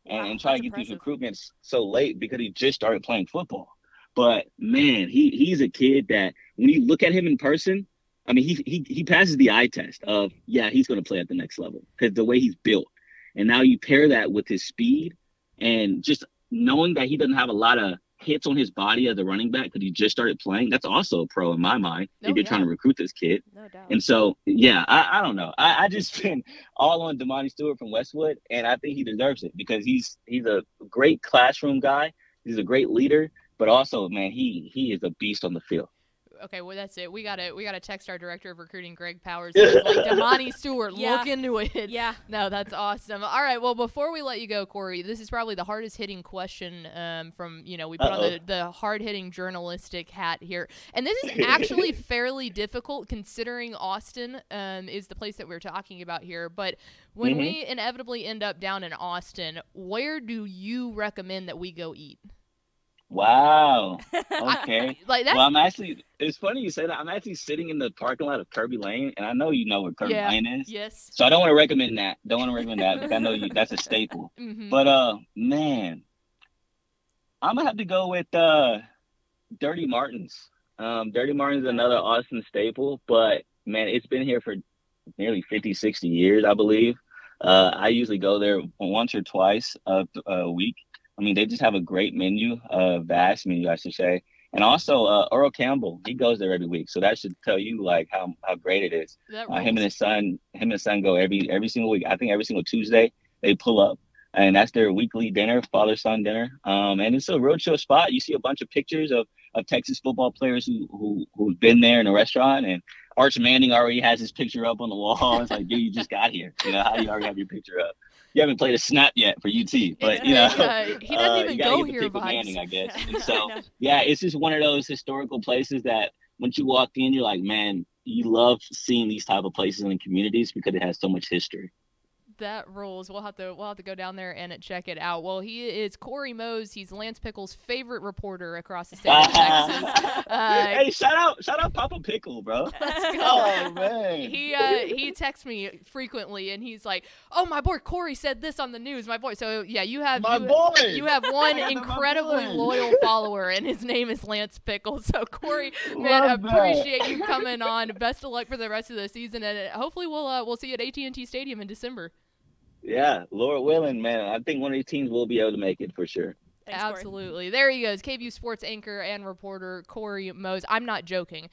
and, Wow, and try to get these impressive. recruitments so late because he just started playing football. But man, he he's a kid that when you look at him in person, I mean, he he he passes the eye test of yeah, he's going to play at the next level because the way he's built. And now you pair that with his speed and just knowing that he doesn't have a lot of hits on his body as a running back because he just started playing. That's also a pro in my mind Oh, if you're yeah. trying to recruit this kid. No doubt. And so, yeah, I, I don't know. I, I just been all on Damani Stewart from Westwood, and I think he deserves it because he's he's a great classroom guy. He's a great leader, but also, man, he he is a beast on the field. Okay, well that's it. We gotta we gotta text our director of recruiting, Greg Powers. like Damani Stewart, Yeah. look into it. yeah. No, that's awesome. All right, well before we let you go, Cory, this is probably the hardest hitting question um, from you know we put on the, the hard hitting journalistic hat here, and this is actually fairly difficult considering Austin um, is the place that we're talking about here. But when Mhm. we inevitably end up down in Austin, where do you recommend that we go eat? Wow. Okay. Like that's well, I'm actually. It's funny you say that. I'm actually sitting in the parking lot of Kirby Lane, and I know you know where Kirby Yeah. Lane is. yes. So I don't want to recommend that. Don't want to recommend that because I know you. That's a staple. Mm-hmm. But uh, man, I'm gonna have to go with uh, Dirty Martins. Um, Dirty Martins is another Austin staple, but man, it's been here for nearly 50, 60 years, I believe. Uh, I usually go there once or twice a, a week. I mean, they just have a great menu, a vast menu, I should say. And also, uh, Earl Campbell, he goes there every week, so that should tell you like how, how great it is. Uh, him and his son, him and his son go every every single week. I think every single Tuesday they pull up, and that's their weekly dinner, father son dinner. Um, and it's a real chill spot. You see a bunch of pictures of of Texas football players who who who've been there in the restaurant, and Arch Manning already has his picture up on the wall. It's like, dude, you just got here. You know, how do you already have your picture up? You haven't played a snap yet for UT, but you know. uh, he doesn't uh, even you gotta go get here pick with vibes. Manning, I guess. And so yeah, it's just one of those historical places that once you walk in, you're like, man, you love seeing these type of places and communities because it has so much history. That rules. We'll have to we'll have to go down there and check it out. Well, he is Cory Mose. He's Lance Pickle's favorite reporter across the state of Texas. Uh, hey, shout out, shout out, Papa Pickle, bro. let's go. Oh man. he uh, he texts me frequently, and he's like, "Oh, my boy Cory said this on the news, my boy." So yeah, you have my you, boy. you have one incredibly loyal follower, and his name is Lance Pickle. So Cory, man, Love that. appreciate you coming on. Best of luck for the rest of the season, and hopefully we'll uh, we'll see you at AT and T Stadium in December. Yeah, Lord willing, man. I think one of these teams will be able to make it for sure. Thanks, Cory. Absolutely. There he goes. KVUE sports anchor and reporter Cory Mose. I'm not joking.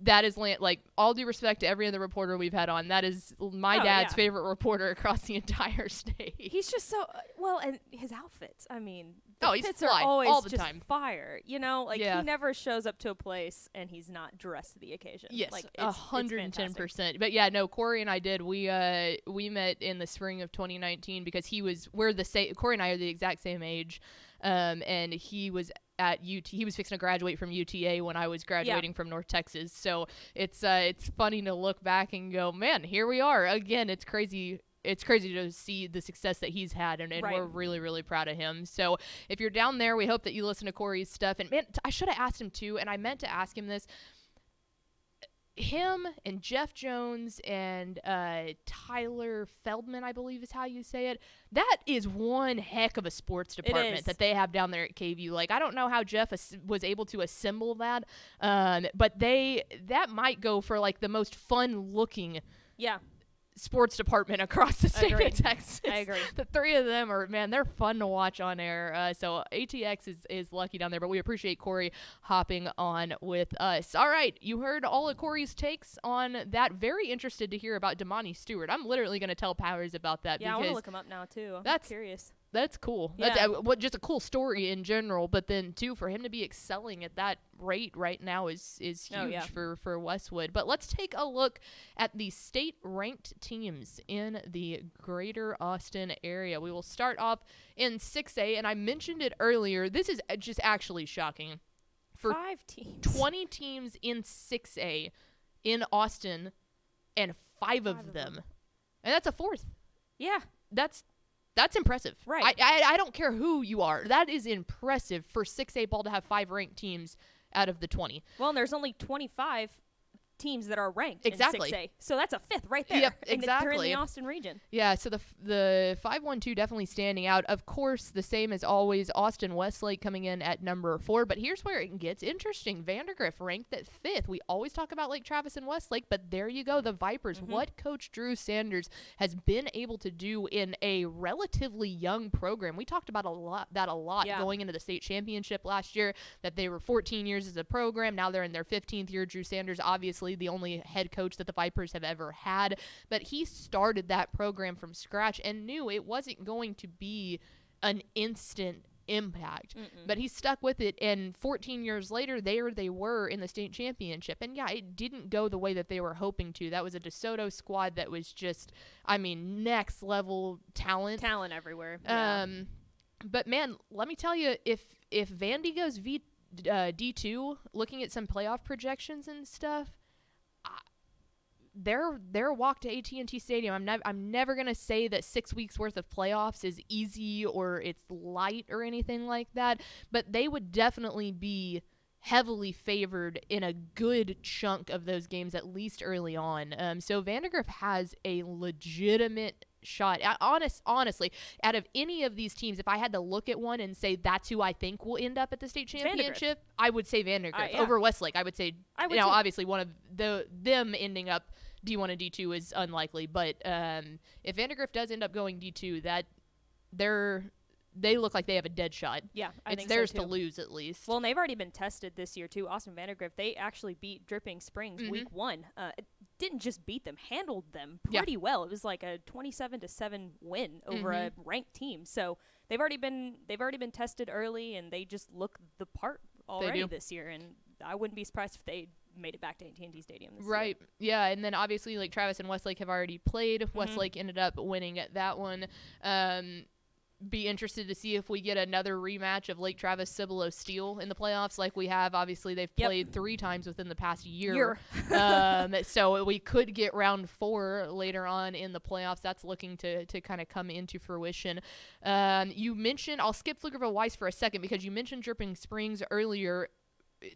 That is like all due respect to every other reporter we've had on. That is my Oh, dad's yeah. favorite reporter across the entire state. He's just so uh, well, and his outfits. I mean, the Oh, he's fits fly are always all the just time. fire. You know, like Yeah. he never shows up to a place and he's not dressed to the occasion. Yes, like a it's- it's hundred and ten percent. But yeah, no, Cory and I did. We uh we met in the spring of 2019 because he was we're the same. Cory and I are the exact same age, um, and he was at UT. He was fixing to graduate from UTA when I was graduating from North Texas. So it's uh it's funny to look back and go, man, here we are again. It's crazy. It's crazy to see the success that he's had, and, and Right. we're really, really proud of him. So, if you're down there, we hope that you listen to Cory's stuff. And man, t- I should have asked him too, and I meant to ask him this him and Jeff Jones and uh, Tyler Feldman, I believe is how you say it. That is one heck of a sports department that they have down there at KVUE. Like I don't know how Jeff as- was able to assemble that, um, but they that might go for like the most fun looking Yeah, sports department across the state Agreed. of Texas. I agree. The three of them are man, they're fun to watch on air. Uh, so ATX is is lucky down there, but we appreciate Cory hopping on with us. All right, you heard all of Cory's takes on that. Very interested to hear about Damani Stewart. I'm literally going to tell Powers about that yeah. I want to look him up now too. I'm that's- curious. That's cool. That's Yeah. uh, what just a cool story in general, but then too for him to be excelling at that rate right now is is huge Oh, yeah. for for Westwood. But let's take a look at the state ranked teams in the greater Austin area. We will start off in 6A and I mentioned it earlier. This is uh, just actually shocking. For Five teams. 20 teams in 6A in Austin and 5 of Five of them. them. And that's a fourth Yeah, that's that's impressive. Right. I, I I don't care who you are. That is impressive for six A ball to have five ranked teams out of the twenty. Well, and there's only 25 teams that are ranked Exactly. in 6A. So that's a fifth right there. Yep, in the- They're in the Austin region. Yeah. So the the five one two definitely standing out. Of course, the same as always. Austin Westlake coming in at number four. But here's where it gets interesting. Vandegrift ranked at fifth. We always talk about Lake Travis and Westlake, but there you go. The Vipers. Mhm. What Coach Drew Sanders has been able to do in a relatively young program. We talked about a lot that a lot Yeah. going into the state championship last year. That they were 14 years as a program. Now they're in their 15th year. Drew Sanders, obviously the only head coach that the Vipers have ever had, but he started that program from scratch and knew it wasn't going to be an instant impact. Mm-mm. But he stuck with it, and 14 years later, there they were in the state championship. And yeah, it didn't go the way that they were hoping to. That was a DeSoto squad that was just, I mean, next level talent. Talent everywhere. Yeah. Um, but man, let me tell you, if if Vandy goes V uh, D two, looking at some playoff projections and stuff, their their walk to AT and T Stadium. I'm never I'm never gonna say that six weeks worth of playoffs is easy or it's light or anything like that, but they would definitely be heavily favored in a good chunk of those games, at least early on. Um, so Vandegrift has a legitimate shot. I, honest, honestly, out of any of these teams, if I had to look at one and say that's who I think will end up at the state championship, I would say Vandegrift Uh, yeah. over Westlake. I would say I would now, too. obviously, one of the them ending up D1 and D2 is unlikely, but um, if Vandegrift does end up going D2, that they're they look like they have a dead shot. yeah, I it's theirs so to lose at least. Well, and they've already been tested this year too. Austin Vandegrift, they actually beat Dripping Springs Mhm. week one. Uh, didn't just beat them, handled them Yeah. pretty well. It was like a twenty-seven to seven win over a Mm-hmm. ranked team. So they've already been they've already been tested early, and they just look the part already this year. And I wouldn't be surprised if they made it back to AT&T Stadium. This year. Right. Yeah, and then obviously like Travis and Westlake have already played. Mm-hmm. Westlake ended up winning at that one. Um be interested to see if we get another rematch of Lake Travis Cibolo Steele in the playoffs, like we have. Obviously, they've Yep. played three times within the past year. Year. um, so we could get round four later on in the playoffs. That's looking to to kind of come into fruition. Um, you mentioned I'll skip Pflugerville Weiss for a second because you mentioned Dripping Springs earlier.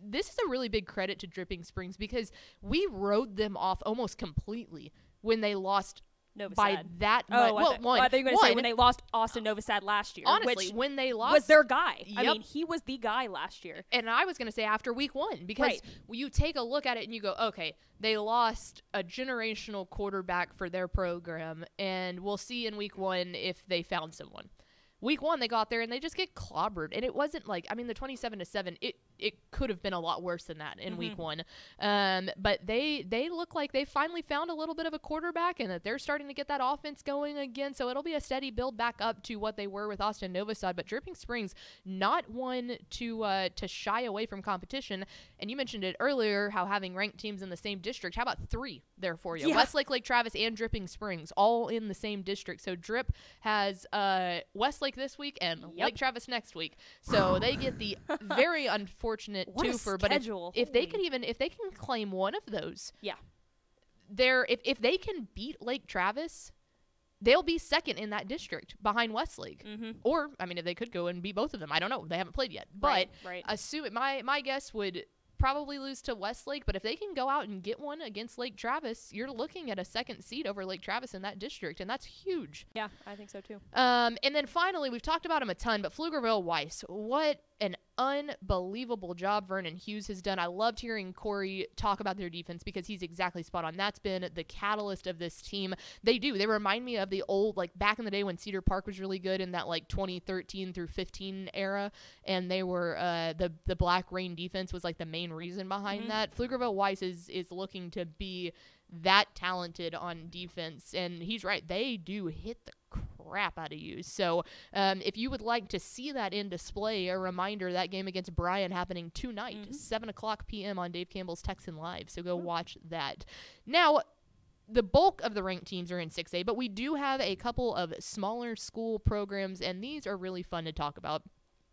This is a really big credit to Dripping Springs because we rode them off almost completely when they lost Novosad. by that Oh, much. Well, one, well, I thought you were going to say when they lost Austin Novosad last year. honestly, which when they lost was their guy. I mean, he was the guy last year. and I was going to say after week one because Right. you take a look at it and you go, okay, they lost a generational quarterback for their program, and we'll see in week one if they found someone. Week one, they got there and they just get clobbered, and it wasn't like I mean the twenty-seven to seven. It it could have been a lot worse than that in week one, um, but they they look like they finally found a little bit of a quarterback and that they're starting to get that offense going again. So it'll be a steady build back up to what they were with Austin Novosad. But Dripping Springs, not one to uh, to shy away from competition. And you mentioned it earlier how having ranked teams in the same district. How about three there for you? Yeah. Westlake, Lake Travis, and Dripping Springs all in the same district. So Drip has uh, Westlake this week and Yep. Lake Travis next week. So they get the very unfortunate What a twofer. But if, schedule. if they could even if they can claim one of those, Yeah. they're if, if they can beat Lake Travis, they'll be second in that district behind Westlake. Mm-hmm. Or I mean, if they could go and beat both of them, I don't know. They haven't played yet, but Right, right. assume my my guess would probably lose to Westlake. But if they can go out and get one against Lake Travis, you're looking at a second seed over Lake Travis in that district, and that's huge. Yeah, I think so too. Um, and then finally, we've talked about him a ton, but Pflugerville Weiss, what an unbelievable job Vernon Hughes has done. I loved hearing Cory talk about their defense because he's exactly spot on. That's been the catalyst of this team. They do. They remind me of the old, like back in the day when Cedar Park was really good in that like 2013 through 15 era, and they were uh, the the Black Rain defense was like the main reason behind that. Pflugerville Weiss is is looking to be that talented on defense, and he's right. They do hit the crap out of you. So um, if you would like to see that in display, a reminder that game against Bryan happening tonight, 7 o'clock p.m. on Dave Campbell's Texan Live. So go watch that. Now, the bulk of the ranked teams are in 6A, but we do have a couple of smaller school programs, and these are really fun to talk about.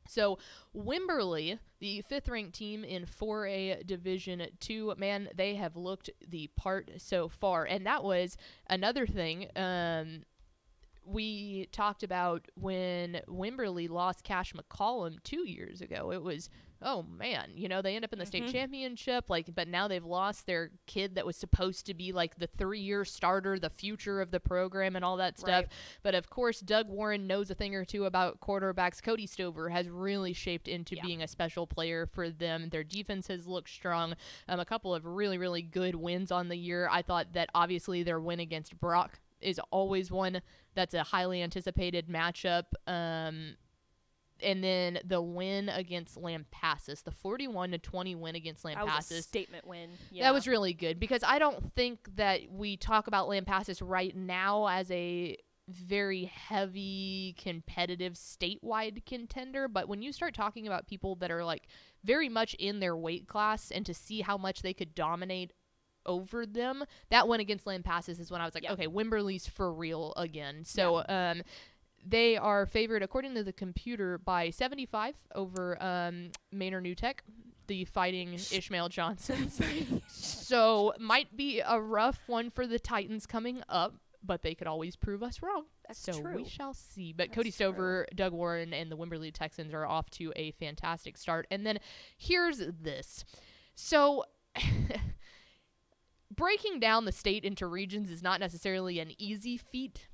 So Wimberley, the fifth ranked team in 4A Division 2, man, they have looked the part so far. And that was another thing. Um, we talked about when Wimberley lost Cash McCollum two years ago. It was, oh man, you know, they end up in the state championship, like, but now they've lost their kid that was supposed to be like the three year starter, the future of the program, and all that stuff. Right. But of course, Doug Warren knows a thing or two about quarterbacks. Cody Stover has really shaped into Yeah. being a special player for them. Their defense has looked strong. Um, a couple of really, really good wins on the year. I thought that obviously their win against Brock is always one that's a highly anticipated matchup. Um, and then the win against Lampasas, the 41 to 20 win against Lampasas. statement win. Yeah. That was really good because I don't think that we talk about Lampasas right now as a very heavy competitive statewide contender but when you start talking about people that are like very much in their weight class and to see how much they could dominate over them that one against Lampasas is when I was like Yeah. okay Wimberley's for real again so um they are favored according to the computer by 75 over um Manor New Tech the fighting Ishmael Johnsons so might be a rough one for the Titans coming up, but they could always prove us wrong. That's so true. we shall see. But That's Cody true. Stover, Doug Warren, and the Wimberley Texans are off to a fantastic start. And then here's this. So breaking down the state into regions is not necessarily an easy feat.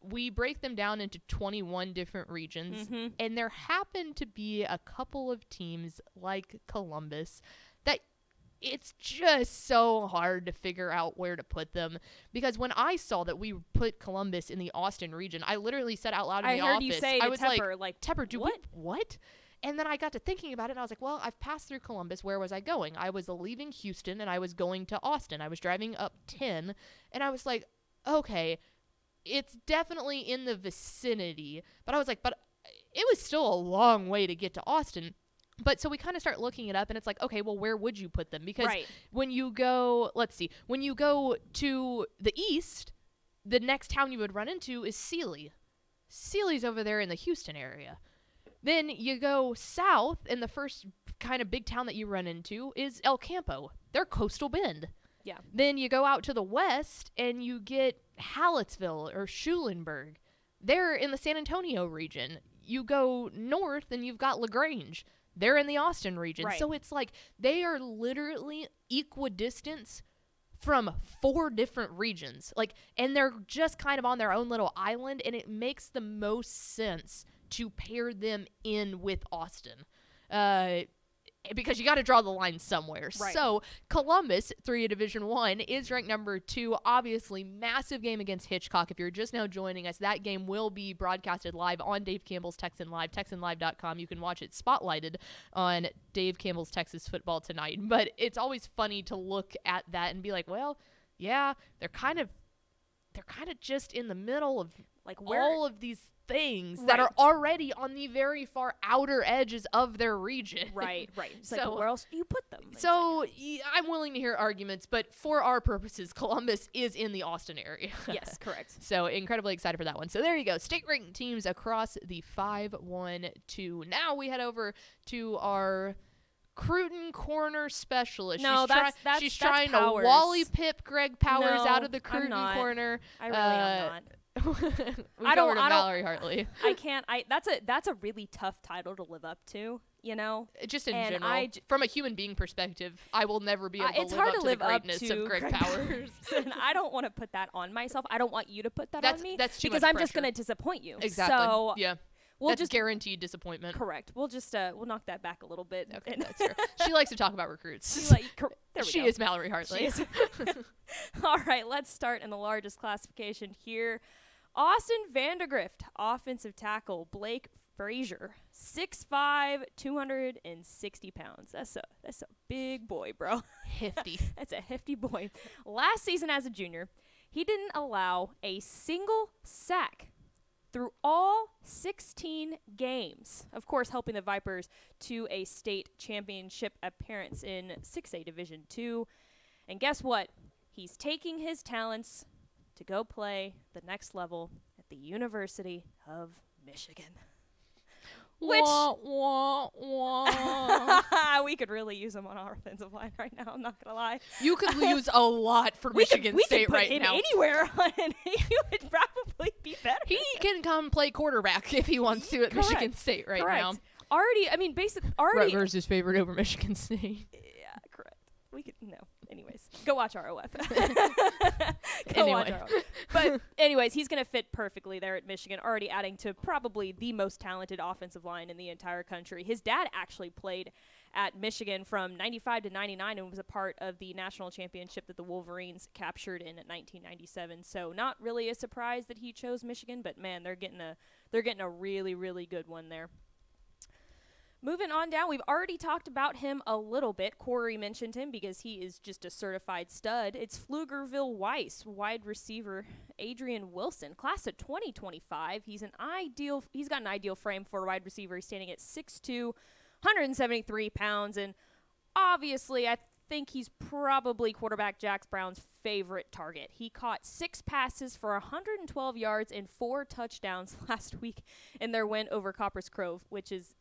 We break them down into 21 different regions, Mhm. and there happen to be a couple of teams like Columbus that it's just so hard to figure out where to put them because when I saw that we put Columbus in the Austin region, I literally said out loud in I the heard office, you say I was Tepper, like, Tepper, do what? we what? And then I got to thinking about it, and I was like, well, I've passed through Columbus. Where was I going? I was leaving Houston, and I was going to Austin. I was driving up 10, and I was like, okay, it's definitely in the vicinity. But I was like, but it was still a long way to get to Austin. But so we kind of start looking it up, and it's like, okay, well, where would you put them? Because Right. when you go, let's see, when you go to the east, the next town you would run into is Sealy. Sealy's over there in the Houston area. Then you go south, and the first kind of big town that you run into is El Campo. They're Coastal Bend. Yeah. Then you go out to the west, and you get Hallettsville or Schulenburg. They're in the San Antonio region. You go north, and you've got LaGrange. They're in the Austin region. Right. So it's like they are literally equidistant from four different regions. Like and they're just kind of on their own little island and it makes the most sense to pair them in with Austin. Uh because you got to draw the line somewhere. Right. So Columbus, three of Division One, is ranked number two. Obviously, massive game against Hitchcock. If you're just now joining us, that game will be broadcasted live on Dave Campbell's Texan Live, TexanLive.com. You can watch it spotlighted on Dave Campbell's Texas Football tonight. But it's always funny to look at that and be like, well, yeah, they're kind of they're kind of just in the middle of Like where all of these things that are already on the very far outer edges of their region. Right, right. It's So- like where else do you put them? It's So y- I'm willing to hear arguments, but for our purposes, Columbus is in the Austin area. yes, correct. So incredibly excited for that one. So there you go. State ranked teams across the 5 1 2. Now we head over to our Cruton corner specialist. No, she's that's- try- that's- she's that's trying Powers. to Wally Pipp Greg Powers out of the Cruton corner. I really Uh, am not. I don't- I don't- Hartley. I can't. I that's a that's a really tough title to live up to. You know, Just in And general, I j- from a human being perspective, I will never be able to live up to live the up greatness to of Greg, Greg Powers. and I don't want to put that on myself. I don't want you to put that That's- on me that's too because I'm just going to disappoint you. exactly. So yeah, we'll that's just guaranteed disappointment. correct. We'll just uh we'll knock that back a little bit. Okay, that's fair. She likes to talk about recruits. She's like, cor- there we she is Mallory Hartley. Is. All right, let's start in the largest classification here. Austin Vandegrift, offensive tackle. Blake Frazier, 6'5", 260 pounds. That's a that's a big boy, bro. Hefty. That's a hefty boy. Last season as a junior, he didn't allow a single sack through all 16 games. Of course, helping the Vipers to a state championship appearance in 6A Division 2. And guess what? He's taking his talents to go play the next level at the University of Michigan. Which- Wah, wah, wah. we could really use him on our offensive line right now. I'm not gonna lie. you could use a lot for we Michigan could, we State could put right him now. anywhere, and he would probably be better. he can come play quarterback if he wants to at Michigan State right correct. now. Already, I mean, basically, Already, Rutgers is favored over Michigan State. yeah, correct. We could no. Anyways, go watch ROF. go watch ROF. But anyways, he's gonna fit perfectly there at Michigan. Already adding to probably the most talented offensive line in the entire country. His dad actually played at Michigan from 95 to 99 and was a part of the national championship that the Wolverines captured in 1997. So not really a surprise that he chose Michigan, but man, they're getting a they're getting a really really good one there. Moving on down, we've already talked about him a little bit. Cory mentioned him because he is just a certified stud. It's Pflugerville Weiss, wide receiver Adrian Wilson, class of 2025. He's an ideal. He's got an ideal frame for a wide receiver. He's standing at 6'2", 173 pounds, and obviously, I think he's probably quarterback Jax Brown's favorite target. He caught six passes for 112 yards and four touchdowns last week in their win over Copperas Cove, which is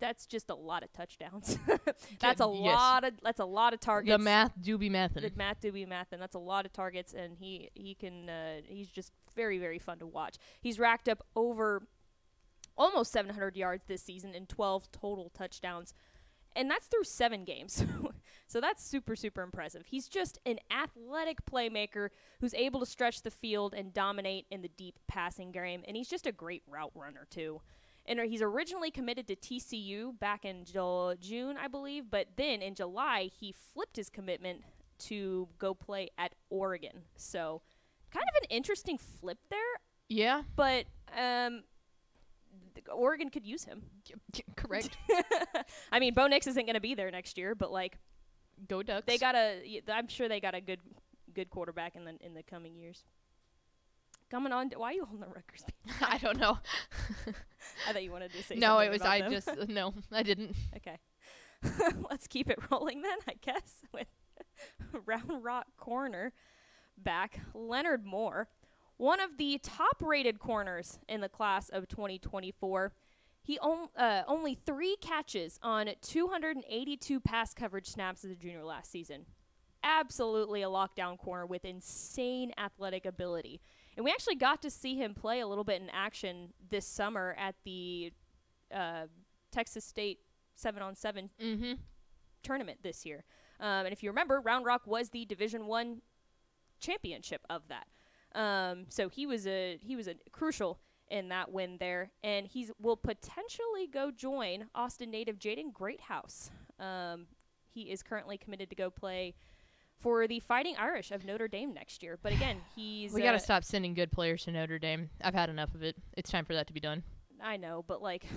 that's just a lot of touchdowns. that's a Yes. lot of that's a lot of targets. The math do be The math do be math, and that's a lot of targets. And he he can uh, he's just very very fun to watch. He's racked up over almost 700 yards this season and 12 total touchdowns, and that's through seven games. so that's super super impressive. He's just an athletic playmaker who's able to stretch the field and dominate in the deep passing game, and he's just a great route runner too. And uh, he's originally committed to TCU back in Ju- June, I believe, but then in July he flipped his commitment to go play at Oregon. So, kind of an interesting flip there, Yeah, but um, th- Oregon could use him. correct. I mean, Bo Nix isn't going to be there next year, but like Go Ducks. they got a, I'm sure they got a good, good quarterback in the in the coming years. Coming on, why are you holding the Rutgers? I don't know. I thought you wanted to say no, something it was I them. just no, I didn't. Okay. Let's keep it rolling then, I guess, with Round Rock Corner back. Leonard Moore, one of the top rated corners in the class of 2024. He on, uh, only three catches on 282 pass coverage snaps as a junior last season. Absolutely a lockdown corner with insane athletic ability. And we actually got to see him play a little bit in action this summer at the uh, Texas State 7 on 7 Mm-hmm. tournament this year. Um, and if you remember, Round Rock was the Division One championship of that. Um, so he was a he was a crucial in that win there, and he will potentially go join Austin native Jaden Greathouse. Um, he is currently committed to go play for the Fighting Irish of Notre Dame next year. But again, he's We uh, got to stop sending good players to Notre Dame. I've had enough of it. It's time for that to be done. I know, but like.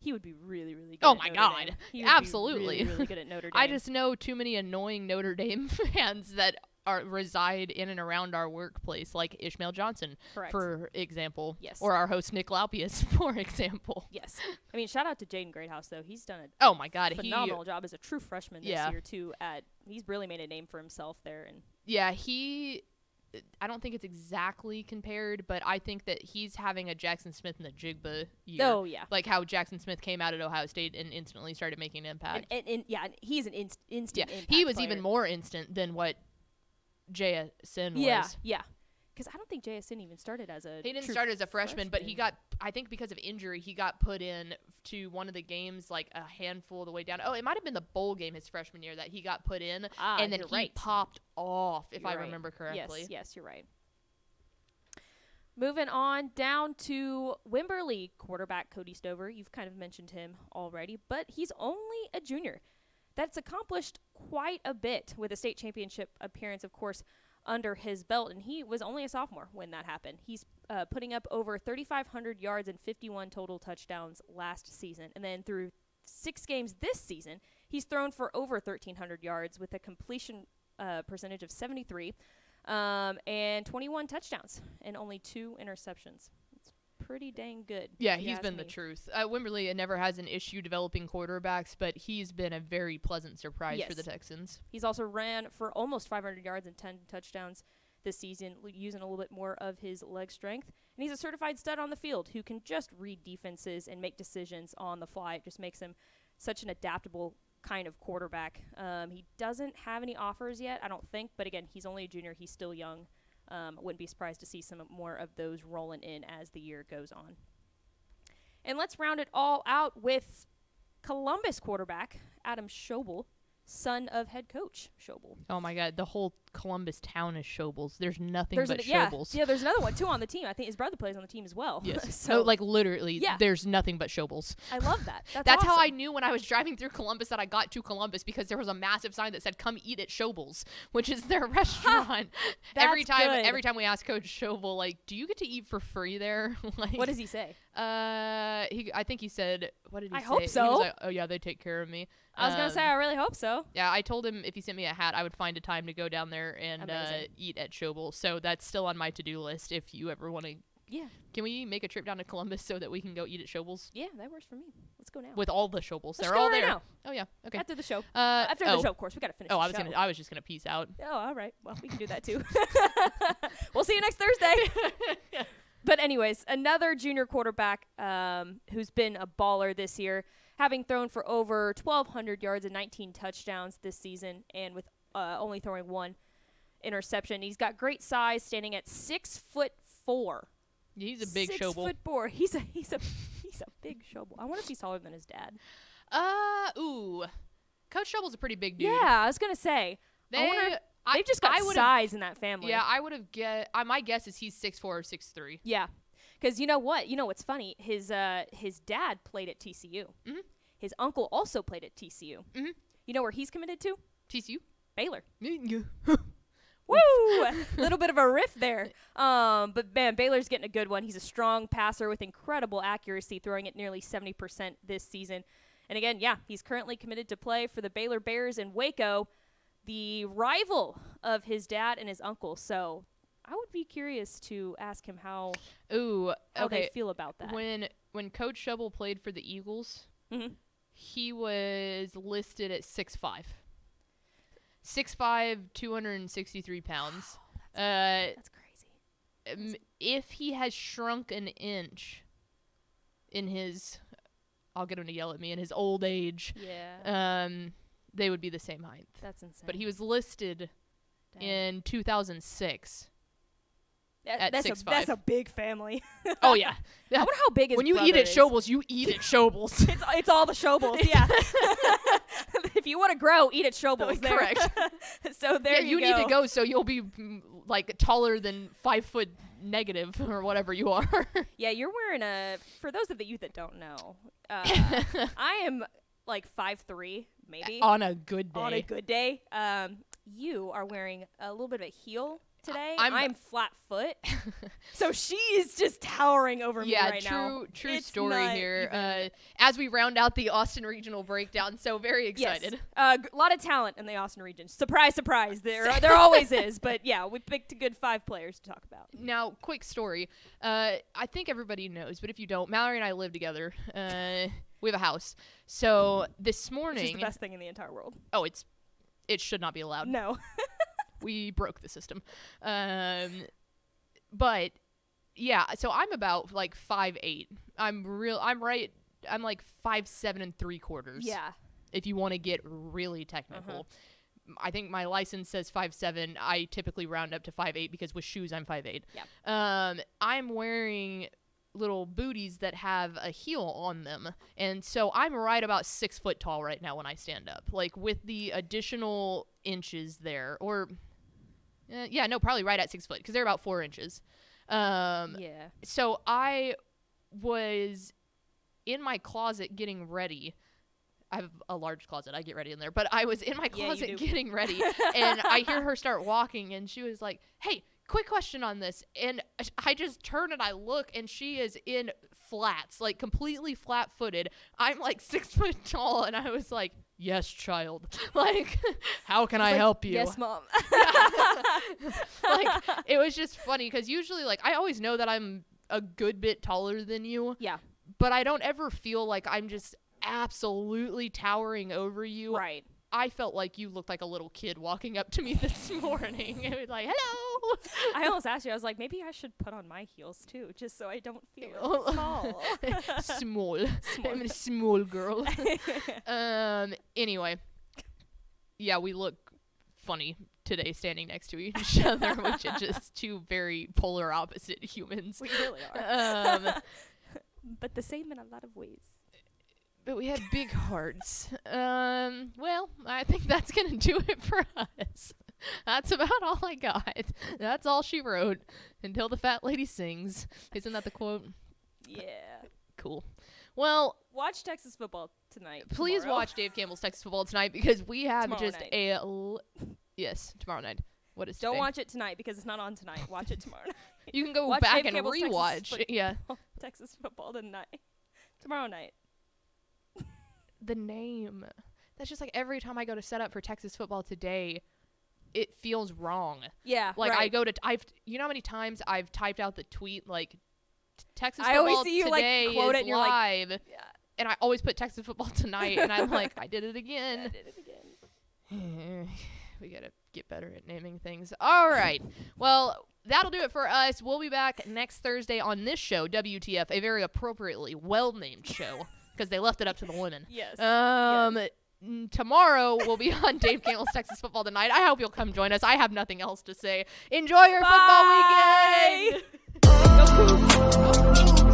He would be really, really good. Oh my God. Dame. He would be Absolutely. really, really good at Notre Dame. I just know too many annoying Notre Dame fans that are reside in and around our workplace, like Ishmael Johnson, Correct. for example. Yes. Or our host Nick Laupius, for example. Yes. I mean, shout out to Jaden Greathouse though. He's done a Oh my God, he phenomenal job as a true freshman this Yeah. year too. At he's really made a name for himself there, and Yeah, he. I don't think it's exactly compared, but I think that he's having a Jaxon Smith-Njigba year. oh yeah, Like how Jaxon Smith came out at Ohio State and instantly started making an impact. and, and, and yeah, he's an inst- yeah, instant. he impact was even more instant than what JSN Yeah, was. yeah. Because I don't think JSN even started as a. He didn't start as a freshman, but he got, I think because of injury, he got put in to one of the games like a handful of the way down. Oh, it might have been the bowl game his freshman year that he got put in, Ah, and then he right. popped off, if You're I right. remember correctly. Yes, yes, you're right. Moving on down to Wimberley quarterback Cody Stover. You've kind of mentioned him already, but he's only a junior. That's accomplished quite a bit with a state championship appearance, of course, under his belt, and he was only a sophomore when that happened. He's uh, putting up over 3,500 yards and 51 total touchdowns last season, and then through six games this season, he's thrown for over 1,300 yards with a completion uh, percentage of 73 um, and 21 touchdowns and only two interceptions. Pretty dang good. Yeah, he's been the truth. Uh, Wimberley never has an issue developing quarterbacks, but he's been a very pleasant surprise for the Texans. He's also ran for almost 500 yards and 10 touchdowns this season, using a little bit more of his leg strength. And he's a certified stud on the field who can just read defenses and make decisions on the fly. It just makes him such an adaptable kind of quarterback. Um, he doesn't have any offers yet, I don't think. But again, he's only a junior. He's still young. Um, wouldn't be surprised to see some more of those rolling in as the year goes on. And let's round it all out with Columbus quarterback Adam Schobel, son of head coach Schobel. Oh my God, the whole Columbus town is Schobels. There's nothing There's but an, yeah, Schobels. yeah. There's another one too on the team. I think his brother plays on the team as well. Yes. so no, like literally, Yeah. there's nothing but Schobels. I love that. That's, That's how I knew when I was driving through Columbus that I got to Columbus because there was a massive sign that said "Come eat at Schobel's," which is their restaurant. every time, good. every time we ask Coach Schobel, like, "Do you get to eat for free there?" like, What does he say? Uh, he, I think he said, "What did he I say?" I hope He so. was like, "Oh yeah, they take care of me." I was gonna say Um, I really hope so. Yeah, I told him if he sent me a hat, I would find a time to go down there and uh, eat at Schobel. So that's still on my to-do list. If you ever want to, Yeah, can we make a trip down to Columbus so that we can go eat at Schobel's yeah, that works for me. Let's go now. with all the Schobels? Let's They're all right there. now. Oh yeah, okay. After the show. Uh, After oh. the show, of course, we gotta finish. Oh, the I was show. gonna. I was just gonna peace out. Oh, all right. Well, we can do that too. we'll see you next Thursday. but anyways, another junior quarterback um, who's been a baller this year, having thrown for over 1,200 yards and 19 touchdowns this season, and with uh, only throwing one interception. He's got great size, standing at six foot four. He's a big six Schobel. foot four. He's a he's a he's a big shovel. I wonder if he's taller than his dad. Uh, ooh, Coach Schobel's a pretty big dude. Yeah, I was gonna say. they. I They've just got I size in that family. Yeah, I would have get. Uh, my guess is he's six four or six three. Yeah, because you know what? You know what's funny? His uh his dad played at TCU. Mhm. His uncle also played at TCU. Mhm. You know where he's committed to? TCU. Baylor. Woo! A little bit of a riff there. Um, but man, Baylor's getting a good one. He's a strong passer with incredible accuracy, throwing it nearly 70% this season. And again, yeah, he's currently committed to play for the Baylor Bears in Waco, the rival of his dad and his uncle. So I would be curious to ask him how, Ooh. how Okay. they feel about that. When when Coach Schobel played for the Eagles, Mhm. he was listed at six five. Six five, two hundred and sixty three pounds. Uh, That's crazy. um, if he has shrunk an inch in his, I'll get him to yell at me in his old age. Yeah. Um, they would be the same height. that's insane. But he was listed Dang. in 2006. That- at that's 6'5". a that's a big family. Oh yeah, I wonder how big his when you eat at is. Schobel's, you eat at Schobel's. It's, it's all the Schobels, yeah. if you want to grow, eat at Schobel's. there. Correct. so there yeah, you, you need to go so you'll be mm, like taller than five foot negative or whatever you are. Yeah, you're wearing a. For those of you that don't know, uh, I am like five three, maybe on a good day. on a good day. Um, are wearing a little bit of a heel today. I'm- I'm, flat foot, so she is just towering over yeah, me right true, now. true It's story here. Uh, as we round out the Austin regional breakdown, so very Yes. excited. A lot of talent in the Austin region. Surprise, surprise. There, there always is. But yeah, we picked a good five players to talk about. Now, quick story. Uh, I think everybody knows, but if you don't, Mallory and I live together. Uh, we have a house. So this Which is morning, the best thing in the entire world. oh, it's it should not be allowed. No. we broke the system. Um, but yeah, so I'm about like five eight. I'm real. I'm right. I'm like five seven and three quarters. yeah. If you want to get really technical. I think my license says five seven. I typically round up to five eight because with shoes I'm five eight. Yeah. Um, I'm wearing little booties that have a heel on them, and so I'm right about six foot tall right now when I stand up. Like with the additional inches there, or uh, yeah, no, probably right at six foot because they're about four inches. Um, yeah. so I was in my closet getting ready. I have a large closet. I get ready in there, but I was in my closet do. getting ready, and I hear her start walking, and she was like, "Hey, quick question on this." And I just turn and I look, and she is in flats, like completely flat-footed. I'm like six foot tall, and I was like, "Yes, child. Like, how can I Like, help you?" Yes, mom. like it was just funny because usually like I always know that I'm a good bit taller than you, yeah. but I don't ever feel like I'm just absolutely towering over you. Right. I felt like you looked like a little kid walking up to me this morning. It was like, "Hello." I almost asked you. I was like, maybe I should put on my heels too, just so I don't feel small. small. Small. I'm a small girl. um. Anyway, yeah, we look funny today standing next to each other, which are just two very polar opposite humans. we really are. Um. but the same in a lot of ways. But we had big hearts. Um, well, I think that's gonna do it for us. That's about all I got. That's all she wrote until the fat lady sings. Isn't that the quote? Yeah. Cool. Well, Watch Texas football tonight. please tomorrow. watch Dave Campbell's Texas football tonight because we have Tomorrow just night. a l- yes tomorrow night. What is Don't today? watch it tonight because it's not on tonight. Watch it tomorrow night. You can go watch back Dave and Campbell's Texas rewatch. foot- Yeah, Texas football tonight. Tomorrow night. The name. That's just like every time I go to set up for Texas football today, it feels wrong. Yeah. Like I go to I've you know how many times I've typed out the tweet like Texas I always football see you, like, today quote is it you're like, live, Yeah. and I always put Texas football tonight, and I'm like I did it I did it again. we gotta get better at naming things. All right, well that'll do it for us. We'll be back next Thursday on this show, WTF, a very appropriately well named show because they left it up to the women. yes. Um, yes. Tomorrow we'll be on Dave Campbell's Texas Football Tonight. I hope you'll come join us. I have nothing else to say. Enjoy your Bye. football weekend.